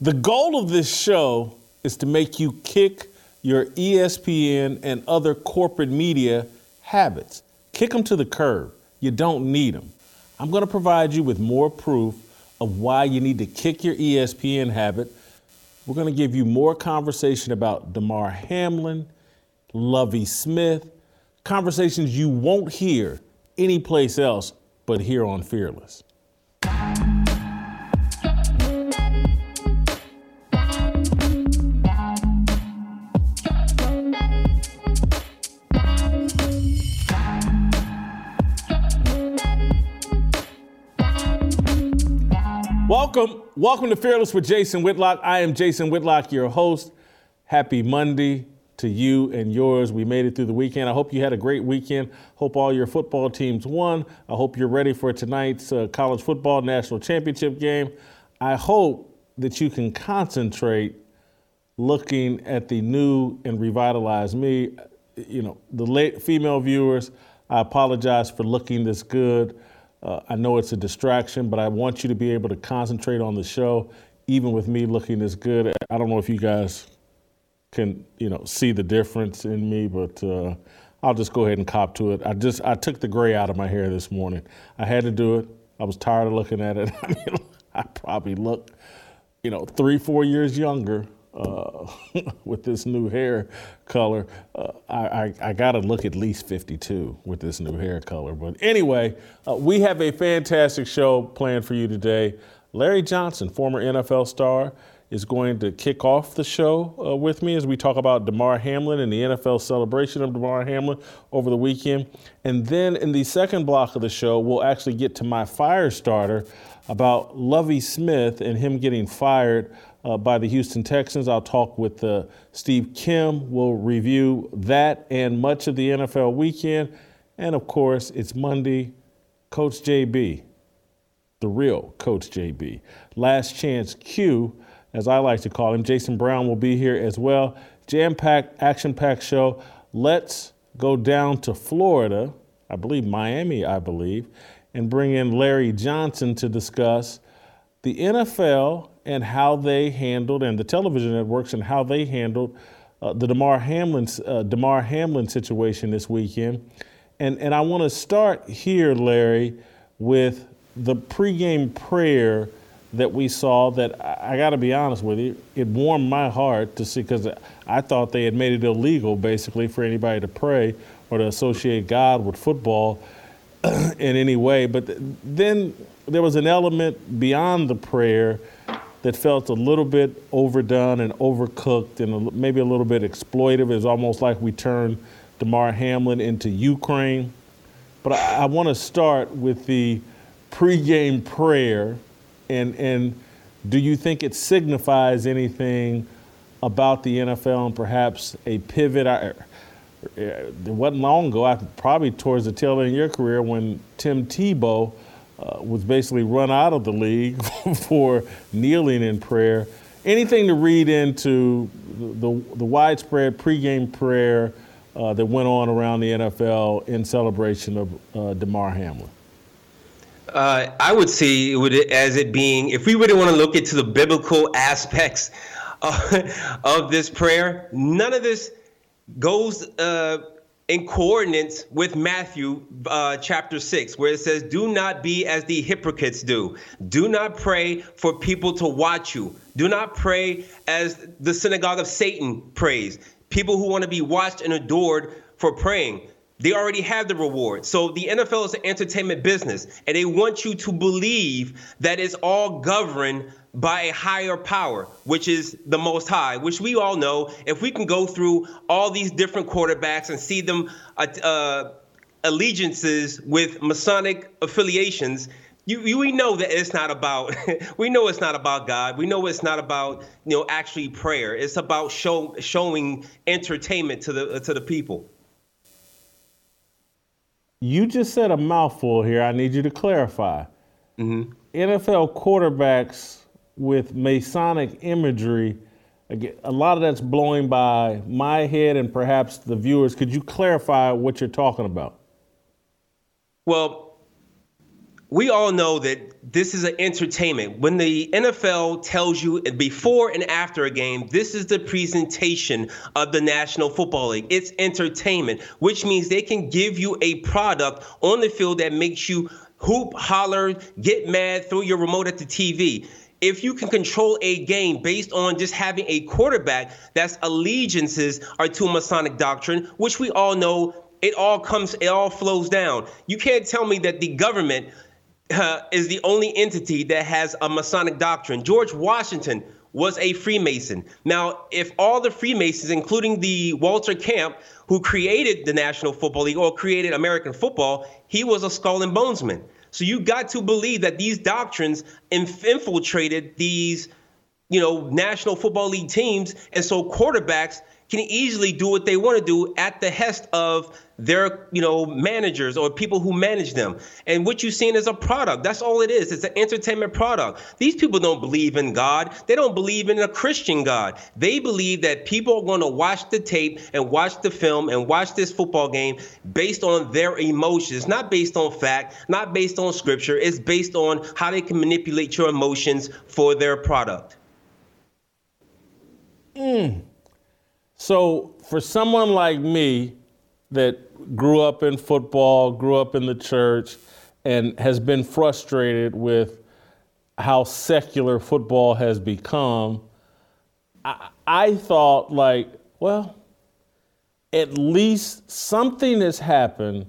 The goal of this show is to make you kick your ESPN and other corporate media habits. Kick them to the curb. You don't need them. I'm going to provide you with more proof of why you need to kick your ESPN habit. We're going to give you more conversation about Damar Hamlin, Lovie Smith, conversations you won't hear anyplace else but here on Fearless. Welcome, welcome to Fearless with Jason Whitlock. I am Jason Whitlock, your host. Happy Monday to you and yours. We made it through the weekend. I hope you had a great weekend. Hope all your football teams won. I hope you're ready for tonight's uh, college football national championship game. I hope that you can concentrate looking at the new and revitalized me. You know, the late female viewers, I apologize for looking this good. Uh, I know it's a distraction, but I want you to be able to concentrate on the show, even with me looking this good. I don't know if you guys can, you know, see the difference in me, but uh, I'll just go ahead and cop to it. I just I took the gray out of my hair this morning. I had to do it. I was tired of looking at it. I mean, I probably look, you know, three, four years younger with this new hair color. Uh, I, I, I got to look at least 52 with this new hair color. But anyway, uh, we have a fantastic show planned for you today. Larry Johnson, former NFL star, is going to kick off the show uh, with me as we talk about Damar Hamlin and the NFL celebration of Damar Hamlin over the weekend. And then in the second block of the show, we'll actually get to my fire starter about Lovie Smith and him getting fired uh, by the Houston Texans. I'll talk with uh, Steve Kim. We'll review that and much of the NFL weekend. And of course, it's Monday. Coach JB, the real Coach JB. Last chance Q, as I like to call him. Jason Brown will be here as well. Jam packed, action packed show. Let's go down to Florida, I believe Miami, I believe, and bring in Larry Johnson to discuss the NFL and how they handled, and the television networks and how they handled uh, the Damar Hamlin uh, Damar Hamlin situation this weekend. And and I want to start here, Larry, with the pregame prayer that we saw. That I, I got to be honest with you, it warmed my heart to see because I thought they had made it illegal, basically, for anybody to pray or to associate God with football in any way. But th- then there was an element beyond the prayer that felt a little bit overdone and overcooked and maybe a little bit exploitive. It was almost like we turned Damar Hamlin into Ukraine. But I, I want to start with the pregame prayer, and and do you think it signifies anything about the NFL and perhaps a pivot? I, er, er, it wasn't long ago, probably towards the tail end of your career, when Tim Tebow uh, was basically run out of the league for kneeling in prayer. Anything to read into the, the, the widespread pregame prayer uh, that went on around the NFL in celebration of uh, Damar Hamlin? Uh, I would see it as it being, if we really want to look into the biblical aspects of, of this prayer, none of this goes uh, in coordinates with Matthew uh, chapter 6, where it says, Do not be as the hypocrites do. Do not pray for people to watch you. Do not pray as the synagogue of Satan prays. People who want to be watched and adored for praying. They already have the reward. So the NFL is an entertainment business, and they want you to believe that it's all governed by a higher power, which is the Most High, which we all know. If we can go through all these different quarterbacks and see them uh, uh, allegiances with Masonic affiliations, you, you, we know that it's not about we know it's not about God. We know it's not about you know actually prayer. It's about show, showing entertainment to the to the people. You just said a mouthful here. I need you to clarify. Mm-hmm. NFL quarterbacks with Masonic imagery. Again, a lot of that's blowing by my head and perhaps the viewers. Could you clarify what you're talking about? Well, we all know that this is an entertainment. When the NFL tells you before and after a game, this is the presentation of the National Football League. It's entertainment, which means they can give you a product on the field that makes you hoop, holler, get mad, throw your remote at the TV. If you can control a game based on just having a quarterback that's allegiances are to Masonic doctrine, which we all know it all comes, it all flows down. You can't tell me that the government uh, is the only entity that has a Masonic doctrine. George Washington was a Freemason. Now, if all the Freemasons, including the Walter Camp, who created the National Football League or created American football, he was a skull and bonesman. So you got to believe that these doctrines infiltrated these, you know, National Football League teams, and so quarterbacks can easily do what they want to do at the hest of their you know managers or people who manage them. And what you've seen is a product. That's all it is. It's an entertainment product. These people don't believe in god. They don't believe in a christian god. They believe that people are going to watch the tape and watch the film and watch this football game based on their emotions. Not based on fact not based on scripture. It's based on how they can manipulate your emotions for their product. Mm. So for someone like me that grew up in football, grew up in the church, and has been frustrated with how secular football has become, I, I thought, like, well, at least something has happened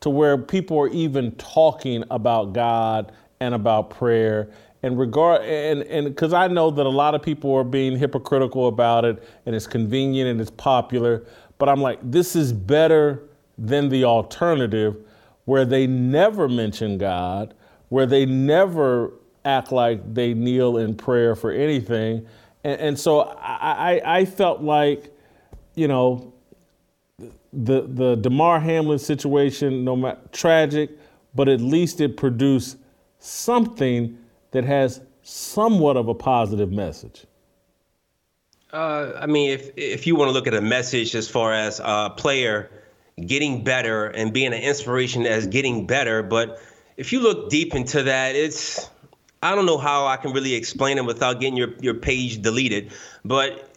to where people are even talking about God and about prayer and regard and and because I know that a lot of people are being hypocritical about it and it's convenient and it's popular, but I'm like, this is better than the alternative where they never mention God, where they never act like they kneel in prayer for anything. And, and so I, I, I, felt like, you know, the the Damar Hamlin situation, no matter tragic, but at least it produced something that has somewhat of a positive message. Uh, I mean, if if you want to look at a message as far as a player getting better and being an inspiration as getting better. But if you look deep into that, it's I don't know how I can really explain it without getting your, your page deleted. But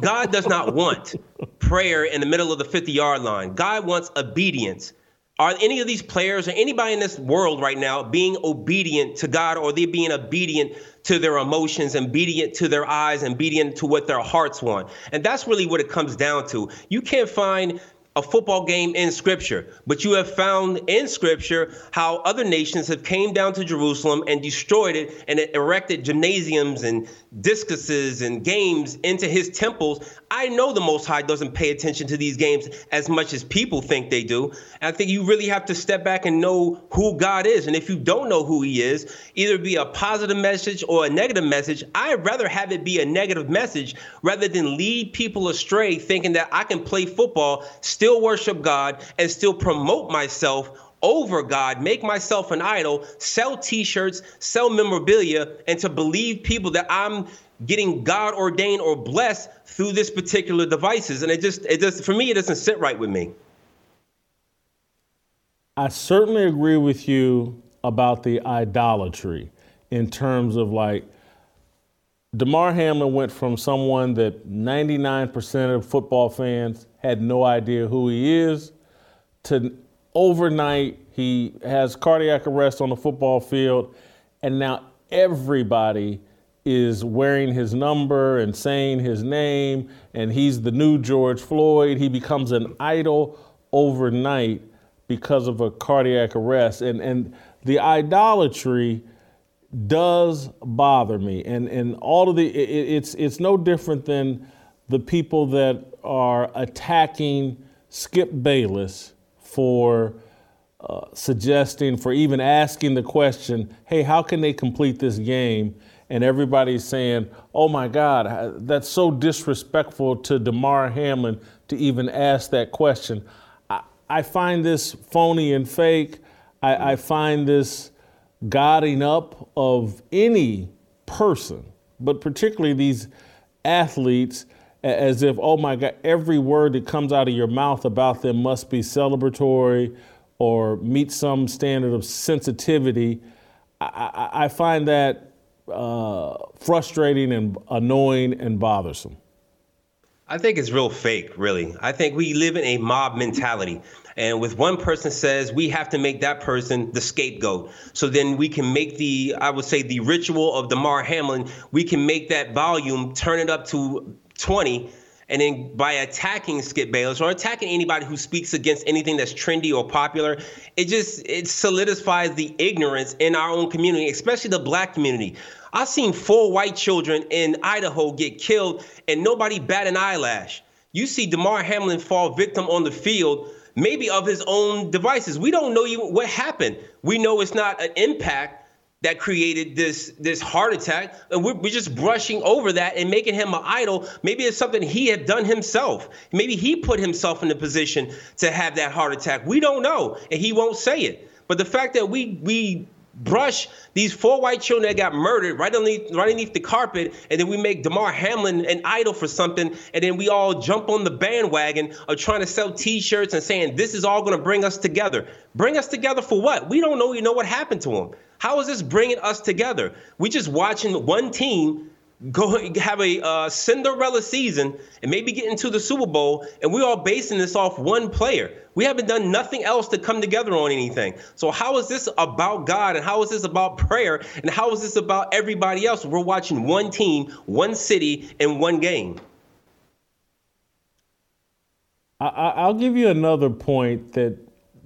God does not want prayer in the middle of the 50 yard line. God wants obedience. Are any of these players or anybody in this world right now being obedient to God or they being obedient to their emotions, obedient to their eyes, obedient to what their hearts want? And that's really what it comes down to. You can't find a football game in scripture but you have found in scripture how other nations have came down to jerusalem and destroyed it and it erected gymnasiums and discuses and games into his temples i know the most high doesn't pay attention to these games as much as people think they do. And i think you really have to step back and know who god is. And if you don't know who he is either be a positive message or a negative message i'd rather have it be a negative message rather than lead people astray thinking that i can play football still still worship God and still promote myself over God, make myself an idol, sell t shirts, sell memorabilia, and to believe people that I'm getting God ordained or blessed through this particular devices. And it just, it just, for me, it doesn't sit right with me. I certainly agree with you about the idolatry in terms of like Damar Hamlin went from someone that 99% of football fans had no idea who he is to overnight he has cardiac arrest on the football field and now everybody is wearing his number and saying his name and he's the new George Floyd. He becomes an idol overnight because of a cardiac arrest and and the idolatry does bother me, and and all of the it, it's it's no different than the people that are attacking Skip Bayless for uh, suggesting, for even asking the question, hey, how can they complete this game? And everybody's saying, oh my God, that's so disrespectful to Damar Hamlin to even ask that question. I, I find this phony and fake. I, I find this godding up of any person, but particularly these athletes, as if, oh my God, every word that comes out of your mouth about them must be celebratory or meet some standard of sensitivity. I, I, find that uh, frustrating and annoying and bothersome. I think it's real fake, really. I think we live in a mob mentality. And with one person says we have to make that person the scapegoat. So then we can make the, I would say, the ritual of Damar Hamlin, we can make that volume, turn it up to 20. And then by attacking Skip Bayless or attacking anybody who speaks against anything that's trendy or popular, it just it solidifies the ignorance in our own community, especially the black community. I've seen four white children in Idaho get killed and nobody bat an eyelash. You see Damar Hamlin fall victim on the field maybe of his own devices. We don't know even what happened. We know it's not an impact that created this this heart attack and we're, we're just brushing over that and making him an idol maybe it's something he had done himself maybe he put himself in the position to have that heart attack we don't know and he won't say it but the fact that we we brush these four white children that got murdered right underneath, right underneath the carpet, and then we make Damar Hamlin an idol for something, and then we all jump on the bandwagon of trying to sell T-shirts and saying this is all going to bring us together. Bring us together for what? We don't know. You know what happened to him. How is this bringing us together? We just watching one team go have a uh, Cinderella season and maybe get into the Super Bowl, and we're all basing this off one player. We haven't done nothing else to come together on anything. So how is this about God and how is this about prayer and how is this about everybody else? We're watching one team, one city, and one game. I'll give you another point that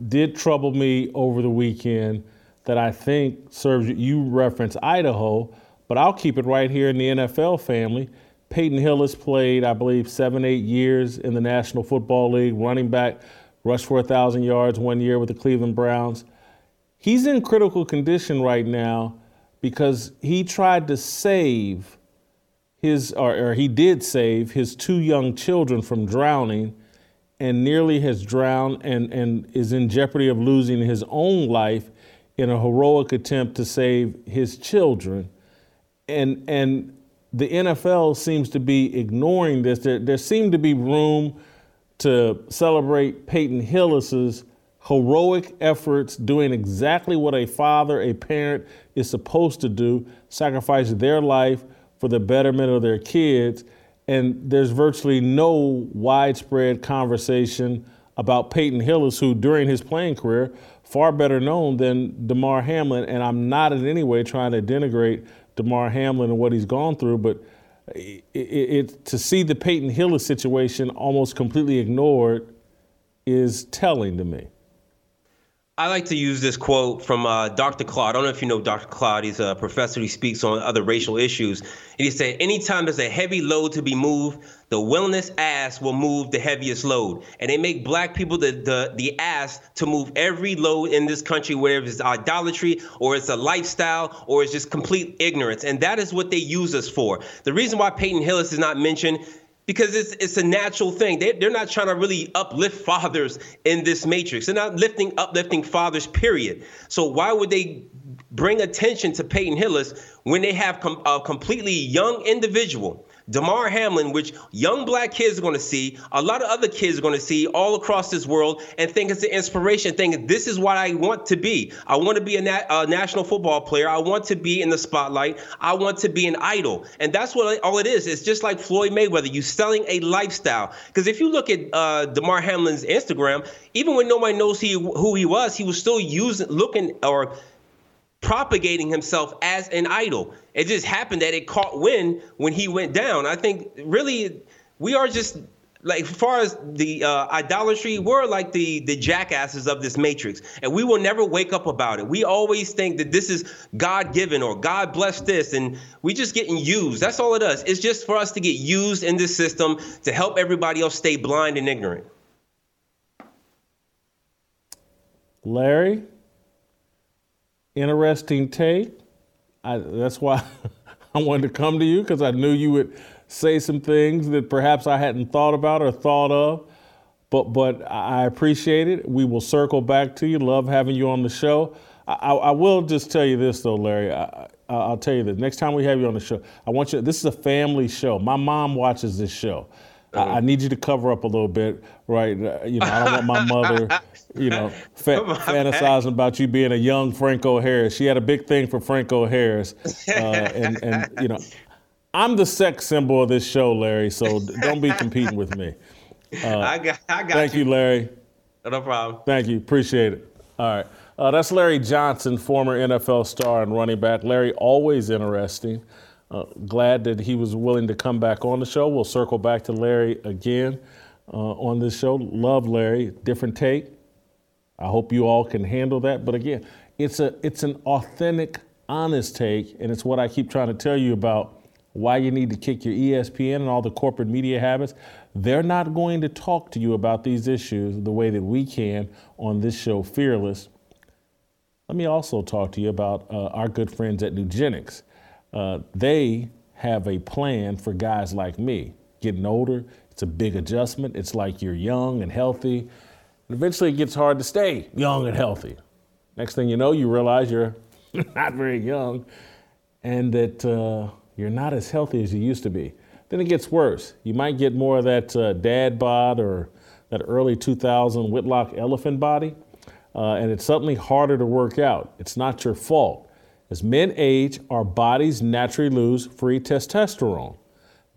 did trouble me over the weekend that I think serves you. Reference Idaho but I'll keep it right here in the NFL family. Peyton Hillis played, I believe, seven, eight years in the National Football League, running back, rushed for 1,000 yards one year with the Cleveland Browns. He's in critical condition right now because he tried to save his, or, or he did save his two young children from drowning and nearly has drowned and, and is in jeopardy of losing his own life in a heroic attempt to save his children and and the NFL seems to be ignoring this. There, there seemed to be room to celebrate Peyton Hillis's heroic efforts, doing exactly what a father, a parent is supposed to do, sacrifice their life for the betterment of their kids. And there's virtually no widespread conversation about Peyton Hillis, who during his playing career, far better known than Damar Hamlin. And I'm not in any way trying to denigrate Damar Hamlin and what he's gone through, but it, it, it, to see the Peyton Hillis situation almost completely ignored is telling to me. I like to use this quote from uh, Dr. Claud. I don't know if you know Dr. Claud. He's a professor. He speaks on other racial issues. And he said, anytime there's a heavy load to be moved, the wellness ass will move the heaviest load. And they make black people the, the, the ass to move every load in this country, whether it's idolatry or it's a lifestyle or it's just complete ignorance. And that is what they use us for. The reason why Peyton Hillis is not mentioned because it's it's a natural thing. They, they're not trying to really uplift fathers in this matrix. They're not lifting uplifting fathers. Period. So why would they bring attention to Peyton Hillis when they have com- a completely young individual Damar Hamlin, which young black kids are going to see, a lot of other kids are going to see all across this world and think it's an inspiration, think this is what I want to be. I want to be a, nat- a, national football player. I want to be in the spotlight. I want to be an idol. And that's what all it is. It's just like Floyd Mayweather. You selling a lifestyle. Because if you look at uh, Damar Hamlin's Instagram, even when nobody knows he, who he was, he was still using, looking, or propagating himself as an idol. It just happened that it caught wind when he went down. I think really we are just like as far as the uh, idolatry, we're like the the jackasses of this matrix, and we will never wake up about it. We always think that this is God given or God blessed this, and we just getting used. That's all it does. It's just for us to get used in this system to help everybody else stay blind and ignorant. Larry, interesting take. I, that's why I wanted to come to you because I knew you would say some things that perhaps I hadn't thought about or thought of. But but I appreciate it. We will circle back to you. Love having you on the show. I, I will just tell you this though, Larry. I, will tell you this. Next time we have you on the show, I want you. This is a family show. My mom watches this show. Uh-huh. I, I, need you to cover up a little bit, right? Uh, you know, I don't want my mother, you know, fa- fantasizing about you being a young Franco Harris. She had a big thing for Franco Harris, uh, and and you know, I'm the sex symbol of this show, Larry. So don't be competing with me. Uh, I got, I got thank you. you, Larry. No problem. Thank you. Appreciate it. All right. Uh, that's Larry Johnson, former NFL star and running back. Larry, always interesting. Uh, glad that he was willing to come back on the show. We'll circle back to Larry again uh, on this show. Love Larry. Different take. I hope you all can handle that. But again, it's a it's an authentic, honest take, and it's what I keep trying to tell you about why you need to kick your ESPN and all the corporate media habits. They're not going to talk to you about these issues the way that we can on this show, Fearless. Let me also talk to you about uh, our good friends at Nugenix. Uh, they have a plan for guys like me. Getting older, it's a big adjustment. It's like you're young and healthy. And eventually, it gets hard to stay young and healthy. Next thing you know, you realize you're not very young and that uh, you're not as healthy as you used to be. Then it gets worse. You might get more of that uh, dad bod or that early 2000 Whitlock elephant body uh, and it's suddenly harder to work out. It's not your fault. As men age, our bodies naturally lose free testosterone.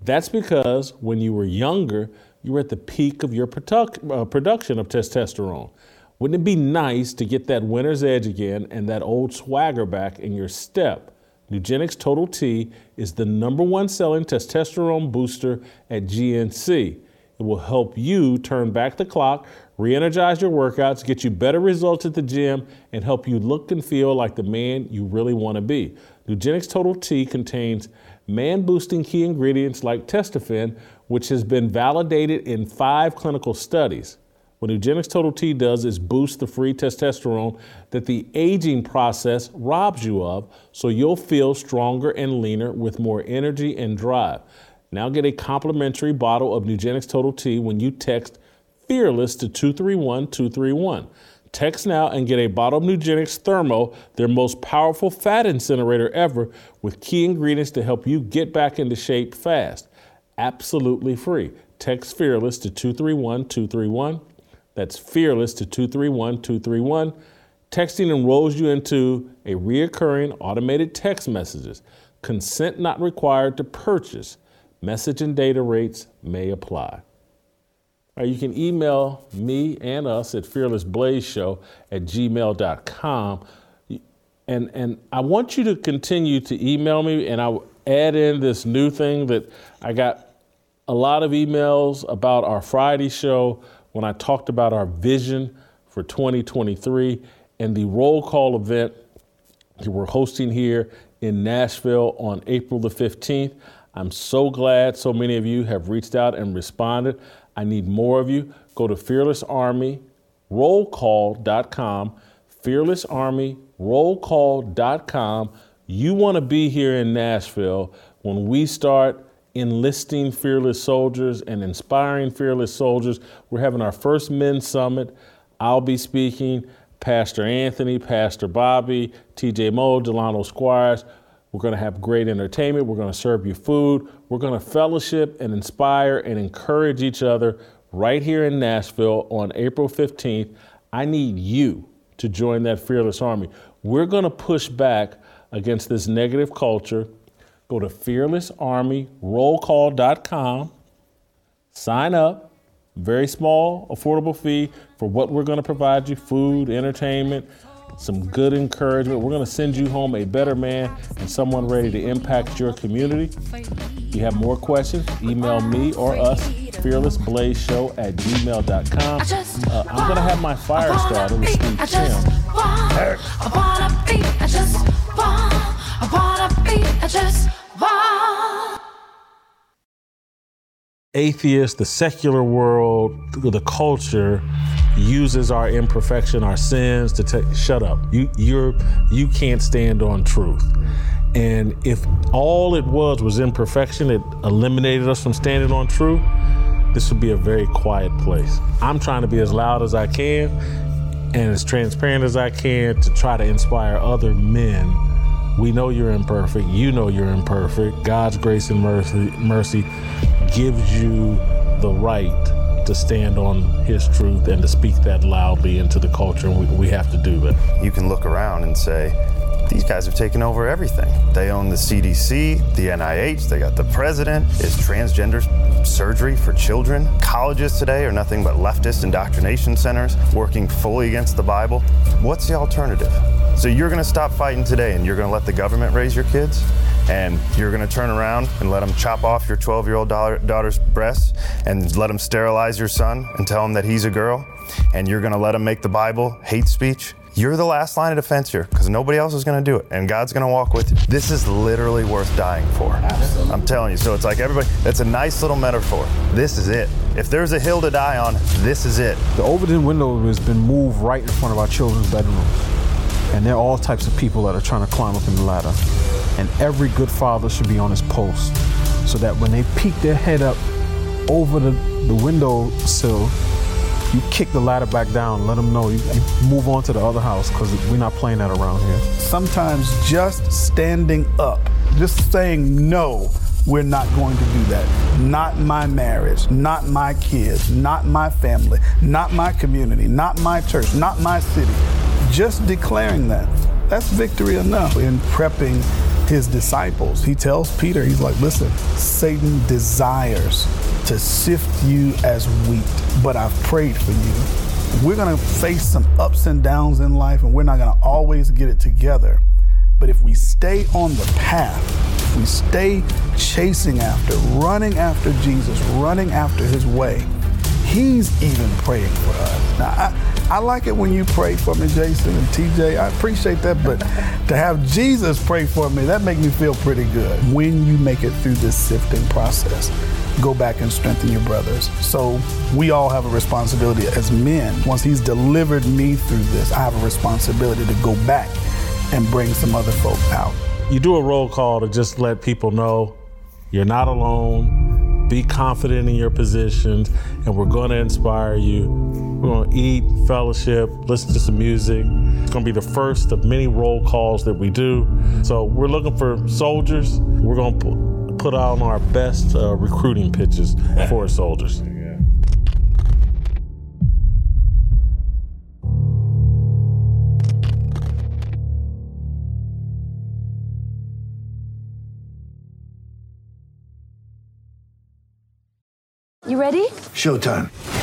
That's because when you were younger, you were at the peak of your produc- uh, production of testosterone. Wouldn't it be nice to get that winner's edge again and that old swagger back in your step? Nugenix Total T is the number one selling testosterone booster at GNC. It will help you turn back the clock re energize your workouts, get you better results at the gym, and help you look and feel like the man you really want to be. Nugenix Total T contains man boosting key ingredients like testofen, which has been validated in five clinical studies. What Nugenix Total T does is boost the free testosterone that the aging process robs you of, so you'll feel stronger and leaner with more energy and drive. Now get a complimentary bottle of Nugenix Total T when you text Fearless to 231 231. Text now and get a bottle of Nugenix Thermo, their most powerful fat incinerator ever, with key ingredients to help you get back into shape fast. Absolutely free. Text Fearless to 231 231. That's Fearless to 231 231. Texting enrolls you into a reoccurring automated text messages. Consent not required to purchase. Message and data rates may apply. Or you can email me and us at fearlessblazeshow at gmail.com. And, and I want you to continue to email me, and I'll add in this new thing that I got a lot of emails about our Friday show when I talked about our vision for 2023 and the roll call event that we're hosting here in Nashville on April the 15th. I'm so glad so many of you have reached out and responded. I need more of you. Go to fearlessarmyrollcall.com, fearlessarmyrollcall.com. You want to be here in Nashville when we start enlisting fearless soldiers and inspiring fearless soldiers. We're having our first men's summit. I'll be speaking. Pastor Anthony, Pastor Bobby, TJ Moe, Delano Squires. We're going to have great entertainment. We're going to serve you food. We're going to fellowship and inspire and encourage each other right here in Nashville on April 15th. I need you to join that fearless army. We're going to push back against this negative culture. Go to fearlessarmyrollcall.com, sign up, very small, affordable fee for what we're going to provide you food, entertainment some good encouragement. We're going to send you home a better man and someone ready to impact your community. If you have more questions, email me or us, fearlessblazeshow at gmail.com. Uh, I'm going to have my fire starter with Steve Tim. Atheist, the secular world, the culture uses our imperfection, our sins to shut up. You you're you can't stand on truth. And if all it was was imperfection, it eliminated us from standing on truth, this would be a very quiet place. I'm trying to be as loud as I can and as transparent as I can to try to inspire other men. We know you're imperfect. You know you're imperfect. God's grace and mercy, mercy gives you the right to stand on His truth and to speak that loudly into the culture. And we, we have to do that. You can look around and say, these guys have taken over everything. They own the CDC, the NIH, they got the president. Is transgender surgery for children? Colleges today are nothing but leftist indoctrination centers working fully against the Bible. What's the alternative? So you're going to stop fighting today and you're going to let the government raise your kids? and you're going to turn around and let them chop off your 12 year old daughter's breasts and let them sterilize your son and tell him that he's a girl, and you're going to let them make the Bible hate speech. You're the last line of defense here because nobody else is going to do it, and God's going to walk with you. This is literally worth dying for. Absolutely. I'm telling you. So it's like everybody, that's a nice little metaphor. This is it. If there's a hill to die on, this is it. The Overton window has been moved right in front of our children's bedrooms. And there are all types of people that are trying to climb up in the ladder. And every good father should be on his post so that when they peek their head up over the, the window sill, you kick the ladder back down, let them know you, you move on to the other house because we're not playing that around here. Sometimes just standing up, just saying no, we're not going to do that. Not my marriage, not my kids, not my family, not my community, not my church, not my city. Just declaring that, that's victory enough in prepping his disciples. He tells Peter, he's like, listen, Satan desires to sift you as wheat, but I've prayed for you. We're going to face some ups and downs in life, and we're not going to always get it together. But if we stay on the path, if we stay chasing after, running after Jesus, running after his way, he's even praying for us. Now, I, I like it when you pray for me, Jason and TJ. I appreciate that, but to have Jesus pray for me, that makes me feel pretty good. When you make it through this sifting process, go back and strengthen your brothers. So we all have a responsibility as men. Once he's delivered me through this, I have a responsibility to go back and bring some other folk out. You do a roll call to just let people know you're not alone. Be confident in your positions, and we're going to inspire you. We're going to eat, fellowship, listen to some music. It's going to be the first of many roll calls that we do. So we're looking for soldiers. We're going to put on our best uh, recruiting pitches for soldiers. You ready? Showtime.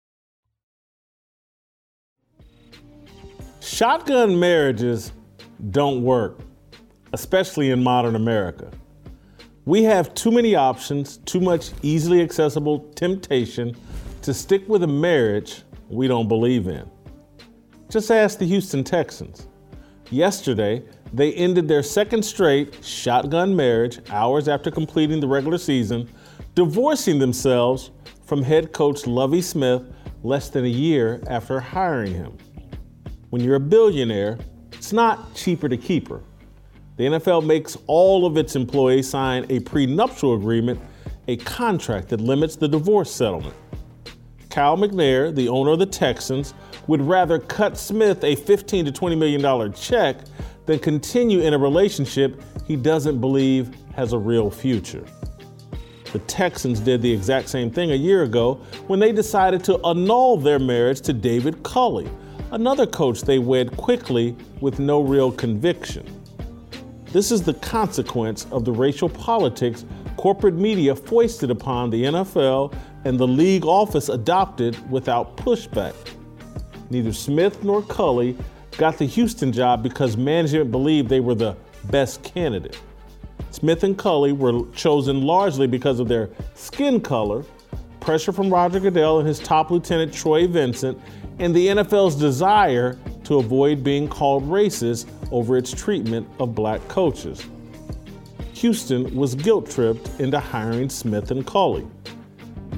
Shotgun marriages don't work, especially in modern America. We have too many options, too much easily accessible temptation to stick with a marriage we don't believe in. Just ask the Houston Texans. Yesterday, they ended their second straight shotgun marriage hours after completing the regular season, divorcing themselves from head coach Lovie Smith less than a year after hiring him. When you're a billionaire, it's not cheaper to keep her. The NFL makes all of its employees sign a prenuptial agreement, a contract that limits the divorce settlement. Kyle McNair, the owner of the Texans, would rather cut Smith a 15 to 20 million dollar check than continue in a relationship he doesn't believe has a real future. The Texans did the exact same thing a year ago when they decided to annul their marriage to David Culley, another coach they wed quickly with no real conviction. This is the consequence of the racial politics corporate media foisted upon the NFL and the league office adopted without pushback. Neither Smith nor Culley got the Houston job because management believed they were the best candidate. Smith and Culley were chosen largely because of their skin color, pressure from Roger Goodell and his top lieutenant Troy Vincent, and the NFL's desire to avoid being called racist over its treatment of black coaches. Houston was guilt tripped into hiring Smith and Culley.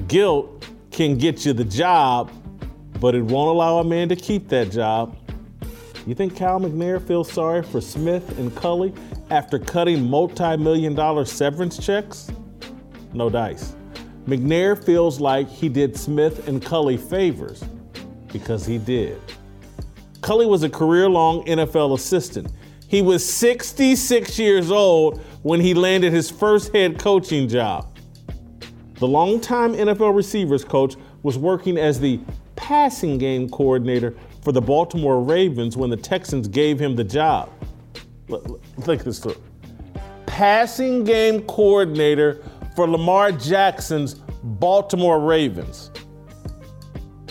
Guilt can get you the job, but it won't allow a man to keep that job. You think Cal McNair feels sorry for Smith and Culley after cutting multi million dollar severance checks? No dice. McNair feels like he did Smith and Culley favors because he did. Culley was a career long NFL assistant. He was 66 years old when he landed his first head coaching job. The longtime NFL receivers coach was working as the passing game coordinator for the Baltimore Ravens when the Texans gave him the job. Think this through. Passing game coordinator for Lamar Jackson's Baltimore Ravens.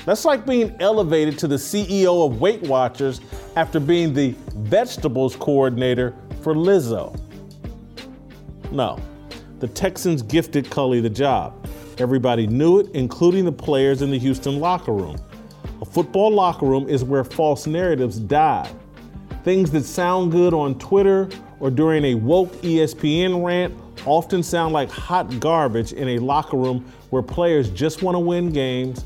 That's like being elevated to the CEO of Weight Watchers after being the vegetables coordinator for Lizzo. No, the Texans gifted Culley the job. Everybody knew it, including the players in the Houston locker room. A football locker room is where false narratives die. Things that sound good on Twitter or during a woke ESPN rant often sound like hot garbage in a locker room where players just want to win games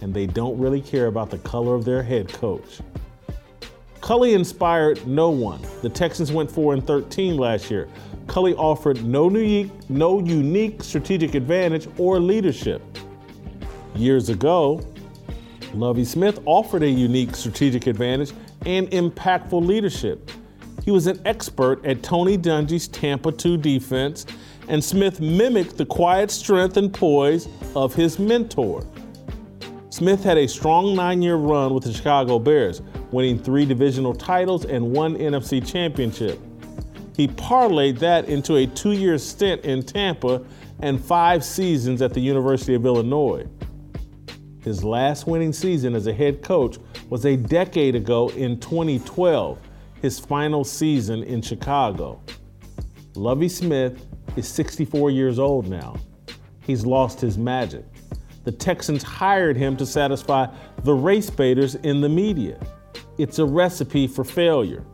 and they don't really care about the color of their head coach. Culley inspired no one. The Texans went 4 and 13 last year. Culley offered no unique, no unique strategic advantage or leadership. Years ago, Lovie Smith offered a unique strategic advantage and impactful leadership. He was an expert at Tony Dungy's Tampa 2 defense, and Smith mimicked the quiet strength and poise of his mentor. Smith had a strong nine year run with the Chicago Bears, winning three divisional titles and one NFC championship. He parlayed that into a two year stint in Tampa and five seasons at the University of Illinois. His last winning season as a head coach was a decade ago in 2012, his final season in Chicago. Lovie Smith is 64 years old now. He's lost his magic the Texans hired him to satisfy the race baiters in the media. It's a recipe for failure.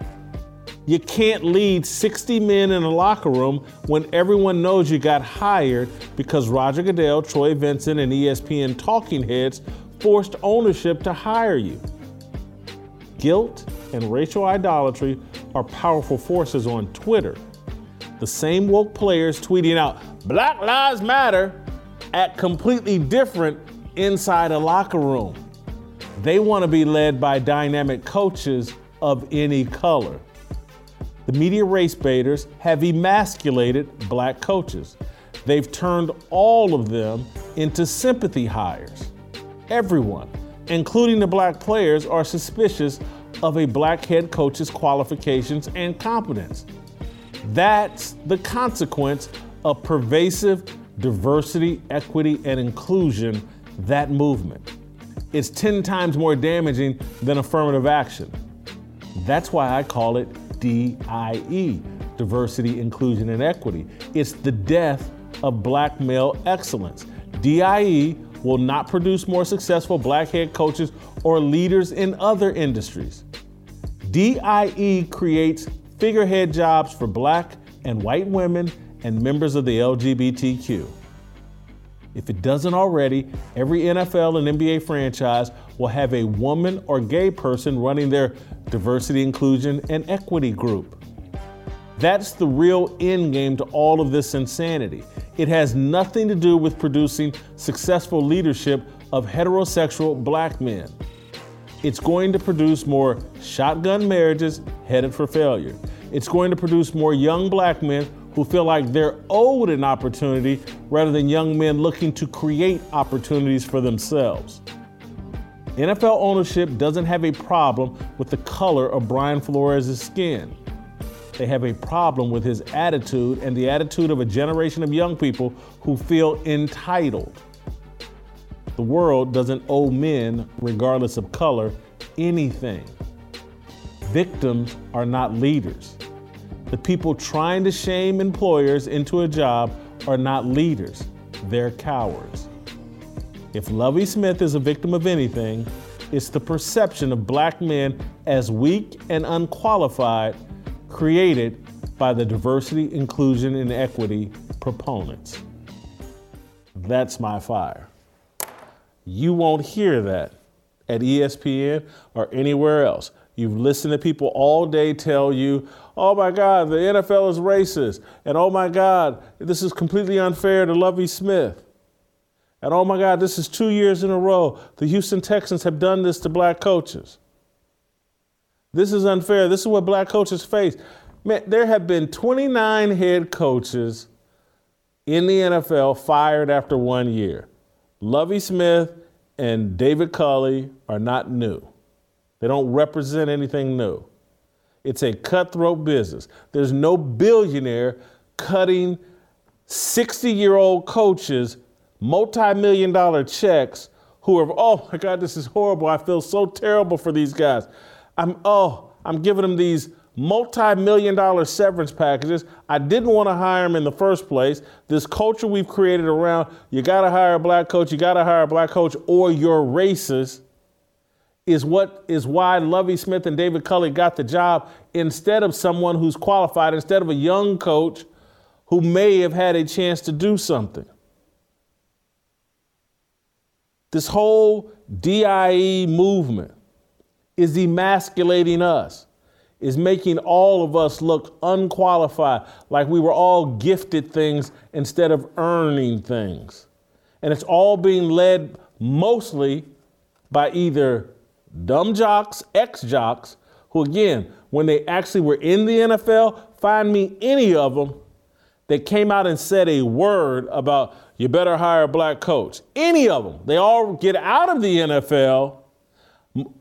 You can't lead 60 men in a locker room when everyone knows you got hired because Roger Goodell, Troy Vincent, and ESPN talking heads forced ownership to hire you. Guilt and racial idolatry are powerful forces on Twitter. The same woke players tweeting out, Black Lives Matter, act completely different inside a locker room. They want to be led by dynamic coaches of any color. The media race baiters have emasculated black coaches. They've turned all of them into sympathy hires. Everyone, including the black players, are suspicious of a black head coach's qualifications and competence. That's the consequence of pervasive diversity, equity, and inclusion, that movement. It's 10 times more damaging than affirmative action. That's why I call it DIE, diversity, inclusion, and equity. It's the death of black male excellence. DIE will not produce more successful black head coaches or leaders in other industries. DIE creates figurehead jobs for black and white women and members of the LGBTQ. If it doesn't already, every NFL and NBA franchise will have a woman or gay person running their diversity, inclusion, and equity group. That's the real end game to all of this insanity. It has nothing to do with producing successful leadership of heterosexual black men. It's going to produce more shotgun marriages headed for failure. It's going to produce more young black men who feel like they're owed an opportunity rather than young men looking to create opportunities for themselves. NFL ownership doesn't have a problem with the color of Brian Flores' skin. They have a problem with his attitude and the attitude of a generation of young people who feel entitled. The world doesn't owe men, regardless of color, anything. Victims are not leaders. The people trying to shame employers into a job are not leaders, they're cowards. If Lovie Smith is a victim of anything, it's the perception of black men as weak and unqualified created by the diversity, inclusion, and equity proponents. That's my fire. You won't hear that at ESPN or anywhere else. You've listened to people all day tell you, oh my God, the NFL is racist. And oh my God, this is completely unfair to Lovie Smith. And oh my God, this is two years in a row. The Houston Texans have done this to black coaches. This is unfair. This is what black coaches face. Man, there have been 29 head coaches in the NFL fired after one year. Lovie Smith and David Culley are not new. They don't represent anything new. It's a cutthroat business. There's no billionaire cutting 60 year old coaches multi million dollar checks who are, oh my God, this is horrible. I feel so terrible for these guys. I'm, oh, I'm giving them these multi-million dollar severance packages. I didn't want to hire them in the first place. This culture we've created around you got to hire a black coach, you got to hire a black coach, or you're racist is what is why Lovie Smith and David Culley got the job instead of someone who's qualified, instead of a young coach who may have had a chance to do something. This whole DIE movement is emasculating us, is making all of us look unqualified, like we were all gifted things instead of earning things. And it's all being led mostly by either dumb jocks, ex jocks, who, again, when they actually were in the NFL, find me any of them that came out and said a word about you better hire a black coach. Any of them. They all get out of the NFL,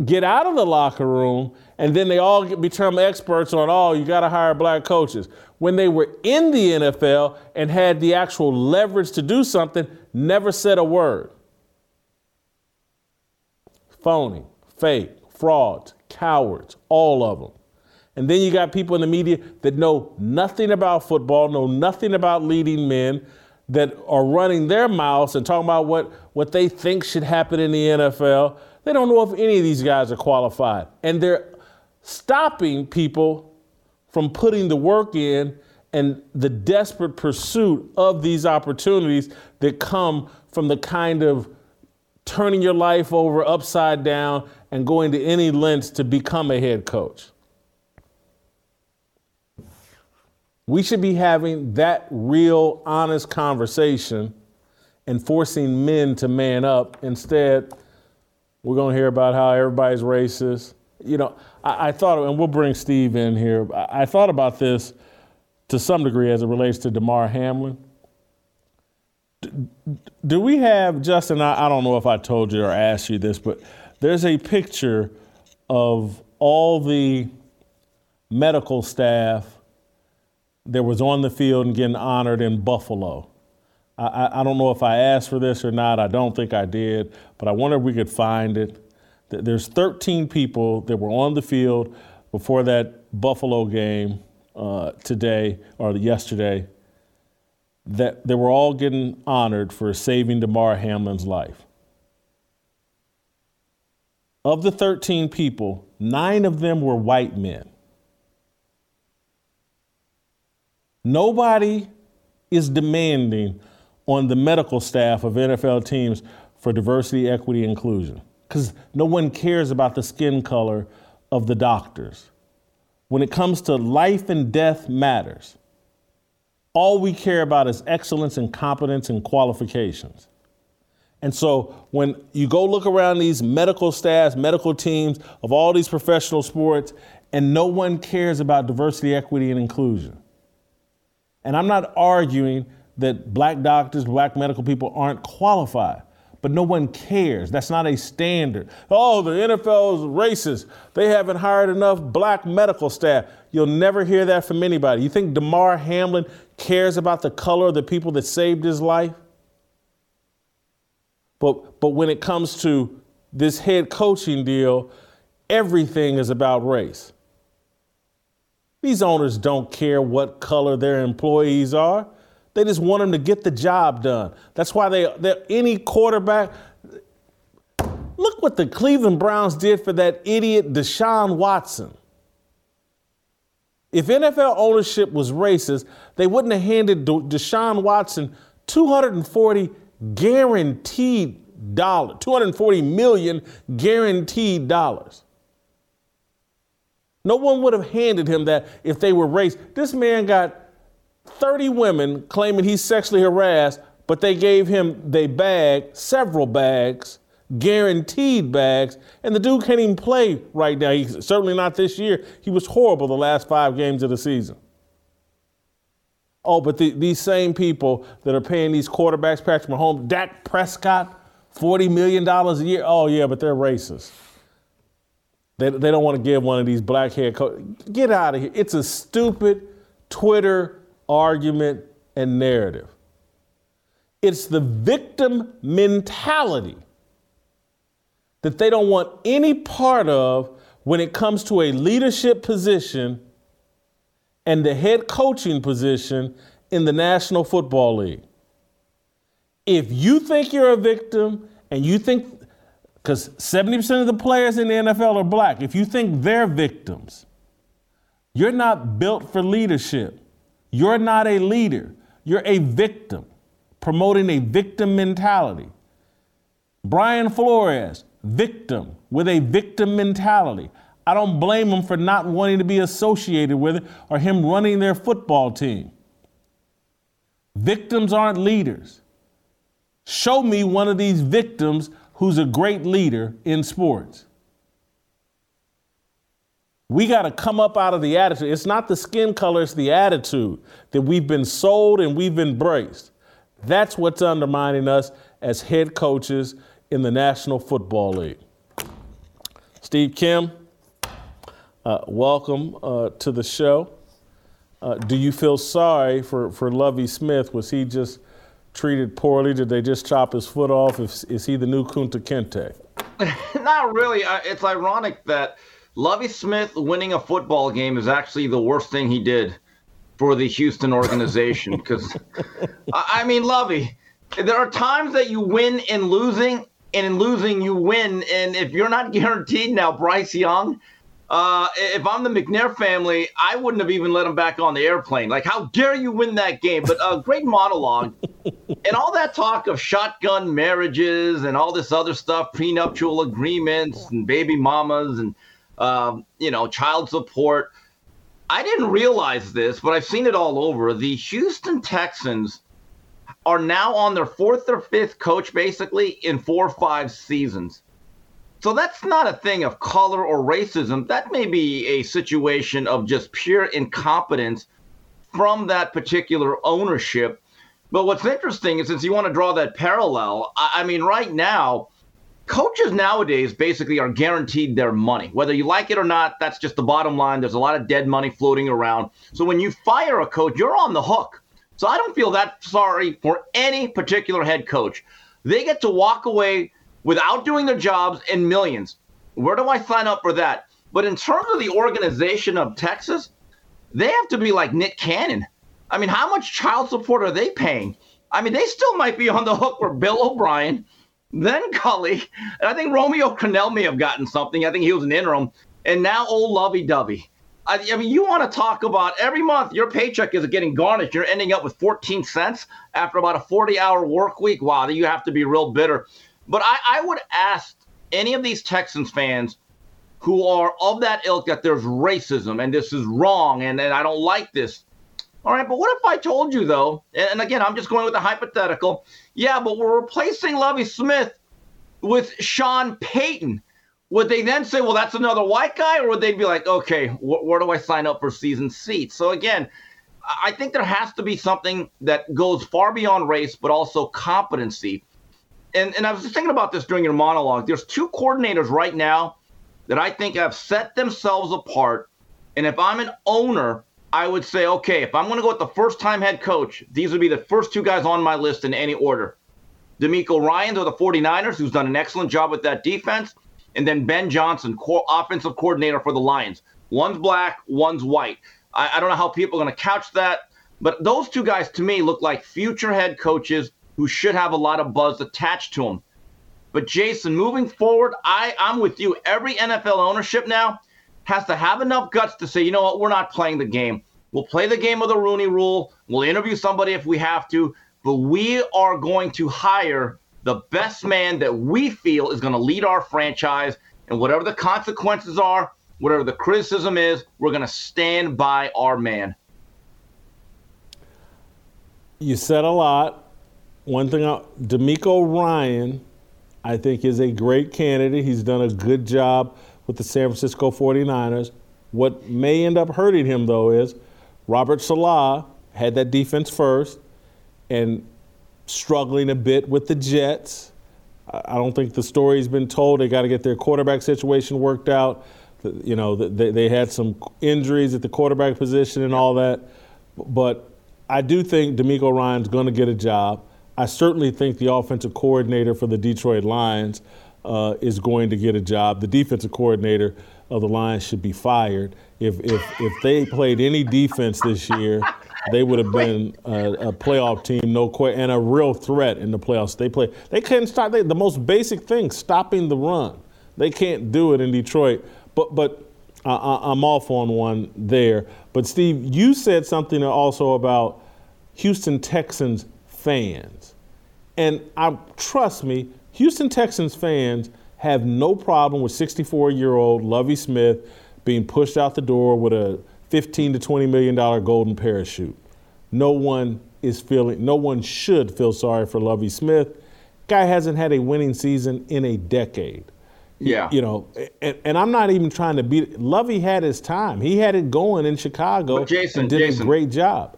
get out of the locker room, and then they all become experts on, oh, you got to hire black coaches. When they were in the NFL and had the actual leverage to do something, never said a word. Phony fake, frauds, cowards, all of them. And then you got people in the media that know nothing about football, know nothing about leading men, that are running their mouths and talking about what, what they think should happen in the NFL. They don't know if any of these guys are qualified. And they're stopping people from putting the work in and the desperate pursuit of these opportunities that come from the kind of turning your life over upside down and going to any lengths to become a head coach. We should be having that real, honest conversation and forcing men to man up. Instead, we're going to hear about how everybody's racist. You know, I, I thought, and we'll bring Steve in here, I, I thought about this to some degree as it relates to Damar Hamlin do we have Justin? I, I, don't know if I told you or asked you this, but there's a picture of all the medical staff that was on the field and getting honored in Buffalo. I, I don't know if I asked for this or not. I don't think I did, but I wonder if we could find it. There's 13 people that were on the field before that Buffalo game uh, today or yesterday that they were all getting honored for saving Damar Hamlin's life. Of the 13 people, nine of them were white men. Nobody is demanding on the medical staff of NFL teams for diversity, equity, inclusion because no one cares about the skin color of the doctors. When it comes to life and death matters. All we care about is excellence and competence and qualifications. And so when you go look around these medical staffs, medical teams of all these professional sports, and no one cares about diversity, equity, and inclusion. And I'm not arguing that black doctors, black medical people aren't qualified but no one cares. That's not a standard. Oh, the NFL is racist. They haven't hired enough black medical staff. You'll never hear that from anybody. You think Damar Hamlin cares about the color of the people that saved his life? But, but when it comes to this head coaching deal, everything is about race. These owners don't care what color their employees are. They just want them to get the job done. That's why they any quarterback. Look what the Cleveland Browns did for that idiot Deshaun Watson. If NFL ownership was racist, they wouldn't have handed Deshaun Watson 240 guaranteed dollars, 240 million guaranteed dollars. No one would have handed him that if they were racist. This man got 30 women claiming he's sexually harassed, but they gave him they bag, several bags, guaranteed bags, and the dude can't even play right now. He's certainly not this year. He was horrible the last five games of the season. Oh, but the, these same people that are paying these quarterbacks, Patrick Mahomes, Dak Prescott, $40 million a year. Oh, yeah, but they're racist. They, they don't want to give one of these black hair coaches. Get out of here. It's a stupid Twitter argument and narrative. It's the victim mentality that they don't want any part of when it comes to a leadership position and the head coaching position in the National Football League. If you think you're a victim and you think, because 70% of the players in the NFL are black, if you think they're victims, you're not built for leadership. You're not a leader. You're a victim, promoting a victim mentality. Brian Flores, victim, with a victim mentality. I don't blame him for not wanting to be associated with it or him running their football team. Victims aren't leaders. Show me one of these victims who's a great leader in sports. We got to come up out of the attitude. It's not the skin color, it's the attitude that we've been sold and we've embraced. That's what's undermining us as head coaches in the National Football League. Steve Kim, uh, welcome uh, to the show. Uh, do you feel sorry for, for Lovie Smith? Was he just treated poorly? Did they just chop his foot off? Is, is he the new Kunta Kinte? Not really. It's ironic that Lovie Smith winning a football game is actually the worst thing he did for the Houston organization. Because, I mean, Lovie, there are times that you win in losing, and in losing you win. And if you're not guaranteed now, Bryce Young – uh, if I'm the McNair family, I wouldn't have even let him back on the airplane. Like, how dare you win that game? But a uh, great monologue. and all that talk of shotgun marriages and all this other stuff, prenuptial agreements and baby mamas and, um, you know, child support. I didn't realize this, but I've seen it all over. The Houston Texans are now on their fourth or fifth coach, basically, in four or five seasons. So that's not a thing of color or racism. That may be a situation of just pure incompetence from that particular ownership. But what's interesting is since you want to draw that parallel, I, I mean, right now, coaches nowadays basically are guaranteed their money. Whether you like it or not, that's just the bottom line. There's a lot of dead money floating around. So when you fire a coach, you're on the hook. So I don't feel that sorry for any particular head coach. They get to walk away without doing their jobs in millions. Where do I sign up for that? But in terms of the organization of Texas, they have to be like Nick Cannon. I mean, how much child support are they paying? I mean, they still might be on the hook for Bill O'Brien, then Culley, and I think Romeo Crennel may have gotten something. I think he was an interim, and now old Lovey Dovey. I, I mean, you want to talk about every month your paycheck is getting garnished. You're ending up with 14 cents after about a 40 hour work week. Wow, you have to be real bitter. But I, I would ask any of these Texans fans who are of that ilk that there's racism and this is wrong and, and I don't like this. All right, but what if I told you though, and again, I'm just going with the hypothetical. Yeah, but we're replacing Lovie Smith with Sean Payton. Would they then say, well, that's another white guy? Or would they be like, okay, wh- where do I sign up for season seats? So again, I think there has to be something that goes far beyond race, but also competency and, and I was just thinking about this during your monologue. There's two coordinators right now that I think have set themselves apart. And if I'm an owner, I would say, okay, if I'm going to go with the first time head coach, these would be the first two guys on my list in any order. DeMeco Ryans of the 49ers, who's done an excellent job with that defense, and then Ben Johnson, co- offensive coordinator for the Lions. One's black, one's white. I, I don't know how people are going to couch that, but those two guys to me look like future head coaches who should have a lot of buzz attached to them. But Jason, moving forward, I, I'm with you. Every NFL ownership now has to have enough guts to say, you know what, we're not playing the game. We'll play the game of the Rooney rule. We'll interview somebody if we have to, but we are going to hire the best man that we feel is going to lead our franchise. And whatever the consequences are, whatever the criticism is, we're going to stand by our man. You said a lot. One thing, DeMeco Ryan, I think, is a great candidate. He's done a good job with the San Francisco 49ers. What may end up hurting him, though, is Robert Saleh had that defense first and struggling a bit with the Jets. I don't think the story's been told. They got to get their quarterback situation worked out. You know, they, they had some injuries at the quarterback position and all that. But I do think DeMeco Ryan's going to get a job. I certainly think the offensive coordinator for the Detroit Lions uh, is going to get a job. The defensive coordinator of the Lions should be fired. If if if they played any defense this year, they would have been a, a playoff team, no question, and a real threat in the playoffs. They play. They couldn't stop they, the most basic thing, stopping the run. They can't do it in Detroit. But but uh, I'm off on one there. But Steve, you said something also about Houston Texans fans, and I trust me, Houston Texans fans have no problem with 64 year old Lovie Smith being pushed out the door with a 15 to 20 million dollar golden parachute. No one is feeling no one should feel sorry for Lovie Smith. Guy hasn't had a winning season in a decade. Yeah. You know, and, and I'm not even trying to beat Lovie had his time. He had it going in Chicago but Jason, and did Jason, a great job.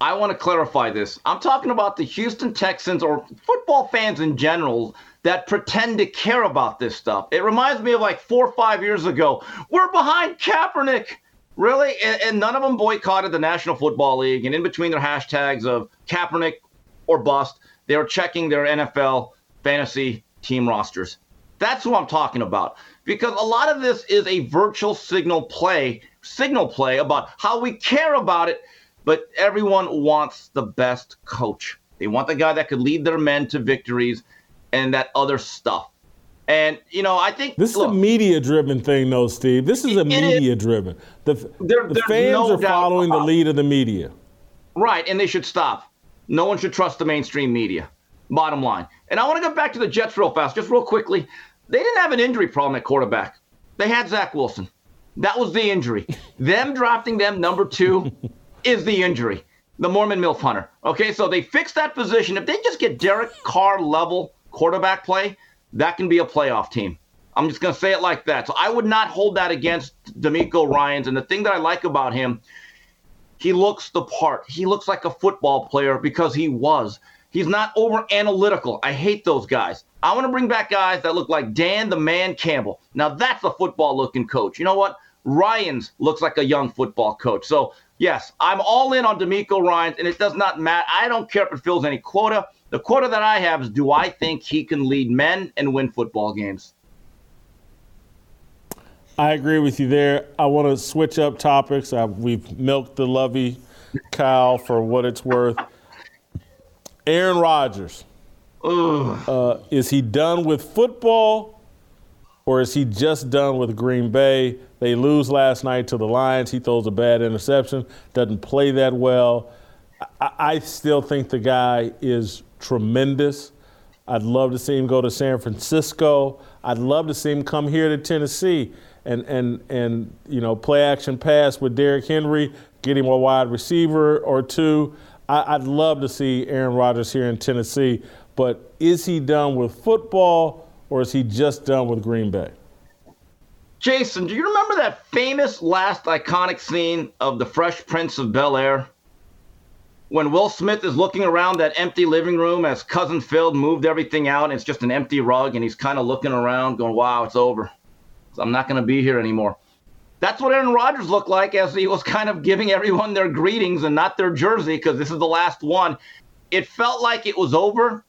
I want to clarify this. I'm talking about the Houston Texans or football fans in general that pretend to care about this stuff. It reminds me of like four or five years ago. We're behind Kaepernick. Really? And, and, none of them boycotted the National Football League. And in between their hashtags of Kaepernick or bust, they were checking their NFL fantasy team rosters. That's who I'm talking about. Because a lot of this is a virtual signal play, signal play about how we care about it, but everyone wants the best coach. They want the guy that could lead their men to victories and that other stuff. And you know, I think this look, is a media-driven thing, though, Steve. This is a media-driven. The, there, the fans no are following the lead of the media. Right, and they should stop. No one should trust the mainstream media. Bottom line. And I want to go back to the Jets real fast, just real quickly. They didn't have an injury problem at quarterback. They had Zach Wilson. That was the injury. them drafting them number two is the injury. The Mormon MILF Hunter. Okay, so they fixed that position. If they just get Derek Carr level quarterback play, that can be a playoff team. I'm just going to say it like that. So I would not hold that against DeMeco Ryans. And the thing that I like about him, he looks the part. He looks like a football player because he was. He's not over analytical. I hate those guys. I want to bring back guys that look like Dan the Man Campbell. Now that's a football looking coach. You know what? Ryans looks like a young football coach. So yes, I'm all in on DeMeco Ryans, and it does not matter. I don't care if it fills any quota. The quota that I have is do I think he can lead men and win football games? I agree with you there. I want to switch up topics. I, we've milked the Lovie cow for what it's worth. Aaron Rodgers. Uh, is he done with football or is he just done with Green Bay? They lose last night to the Lions. He throws a bad interception, doesn't play that well. I, I still think the guy is tremendous. I'd love to see him go to San Francisco. I'd love to see him come here to Tennessee and and and you know play action pass with Derrick Henry, get him a wide receiver or two. I, would love to see Aaron Rodgers here in Tennessee, but is he done with football or is he just done with Green Bay? Jason, do you remember that famous last iconic scene of The Fresh Prince of Bel Air? when Will Smith is looking around that empty living room as cousin Phil moved everything out and it's just an empty rug and he's kind of looking around going, wow, it's over. I'm not going to be here anymore. That's what Aaron Rodgers looked like as he was kind of giving everyone their greetings and not their jersey because this is the last one. It felt like it was over.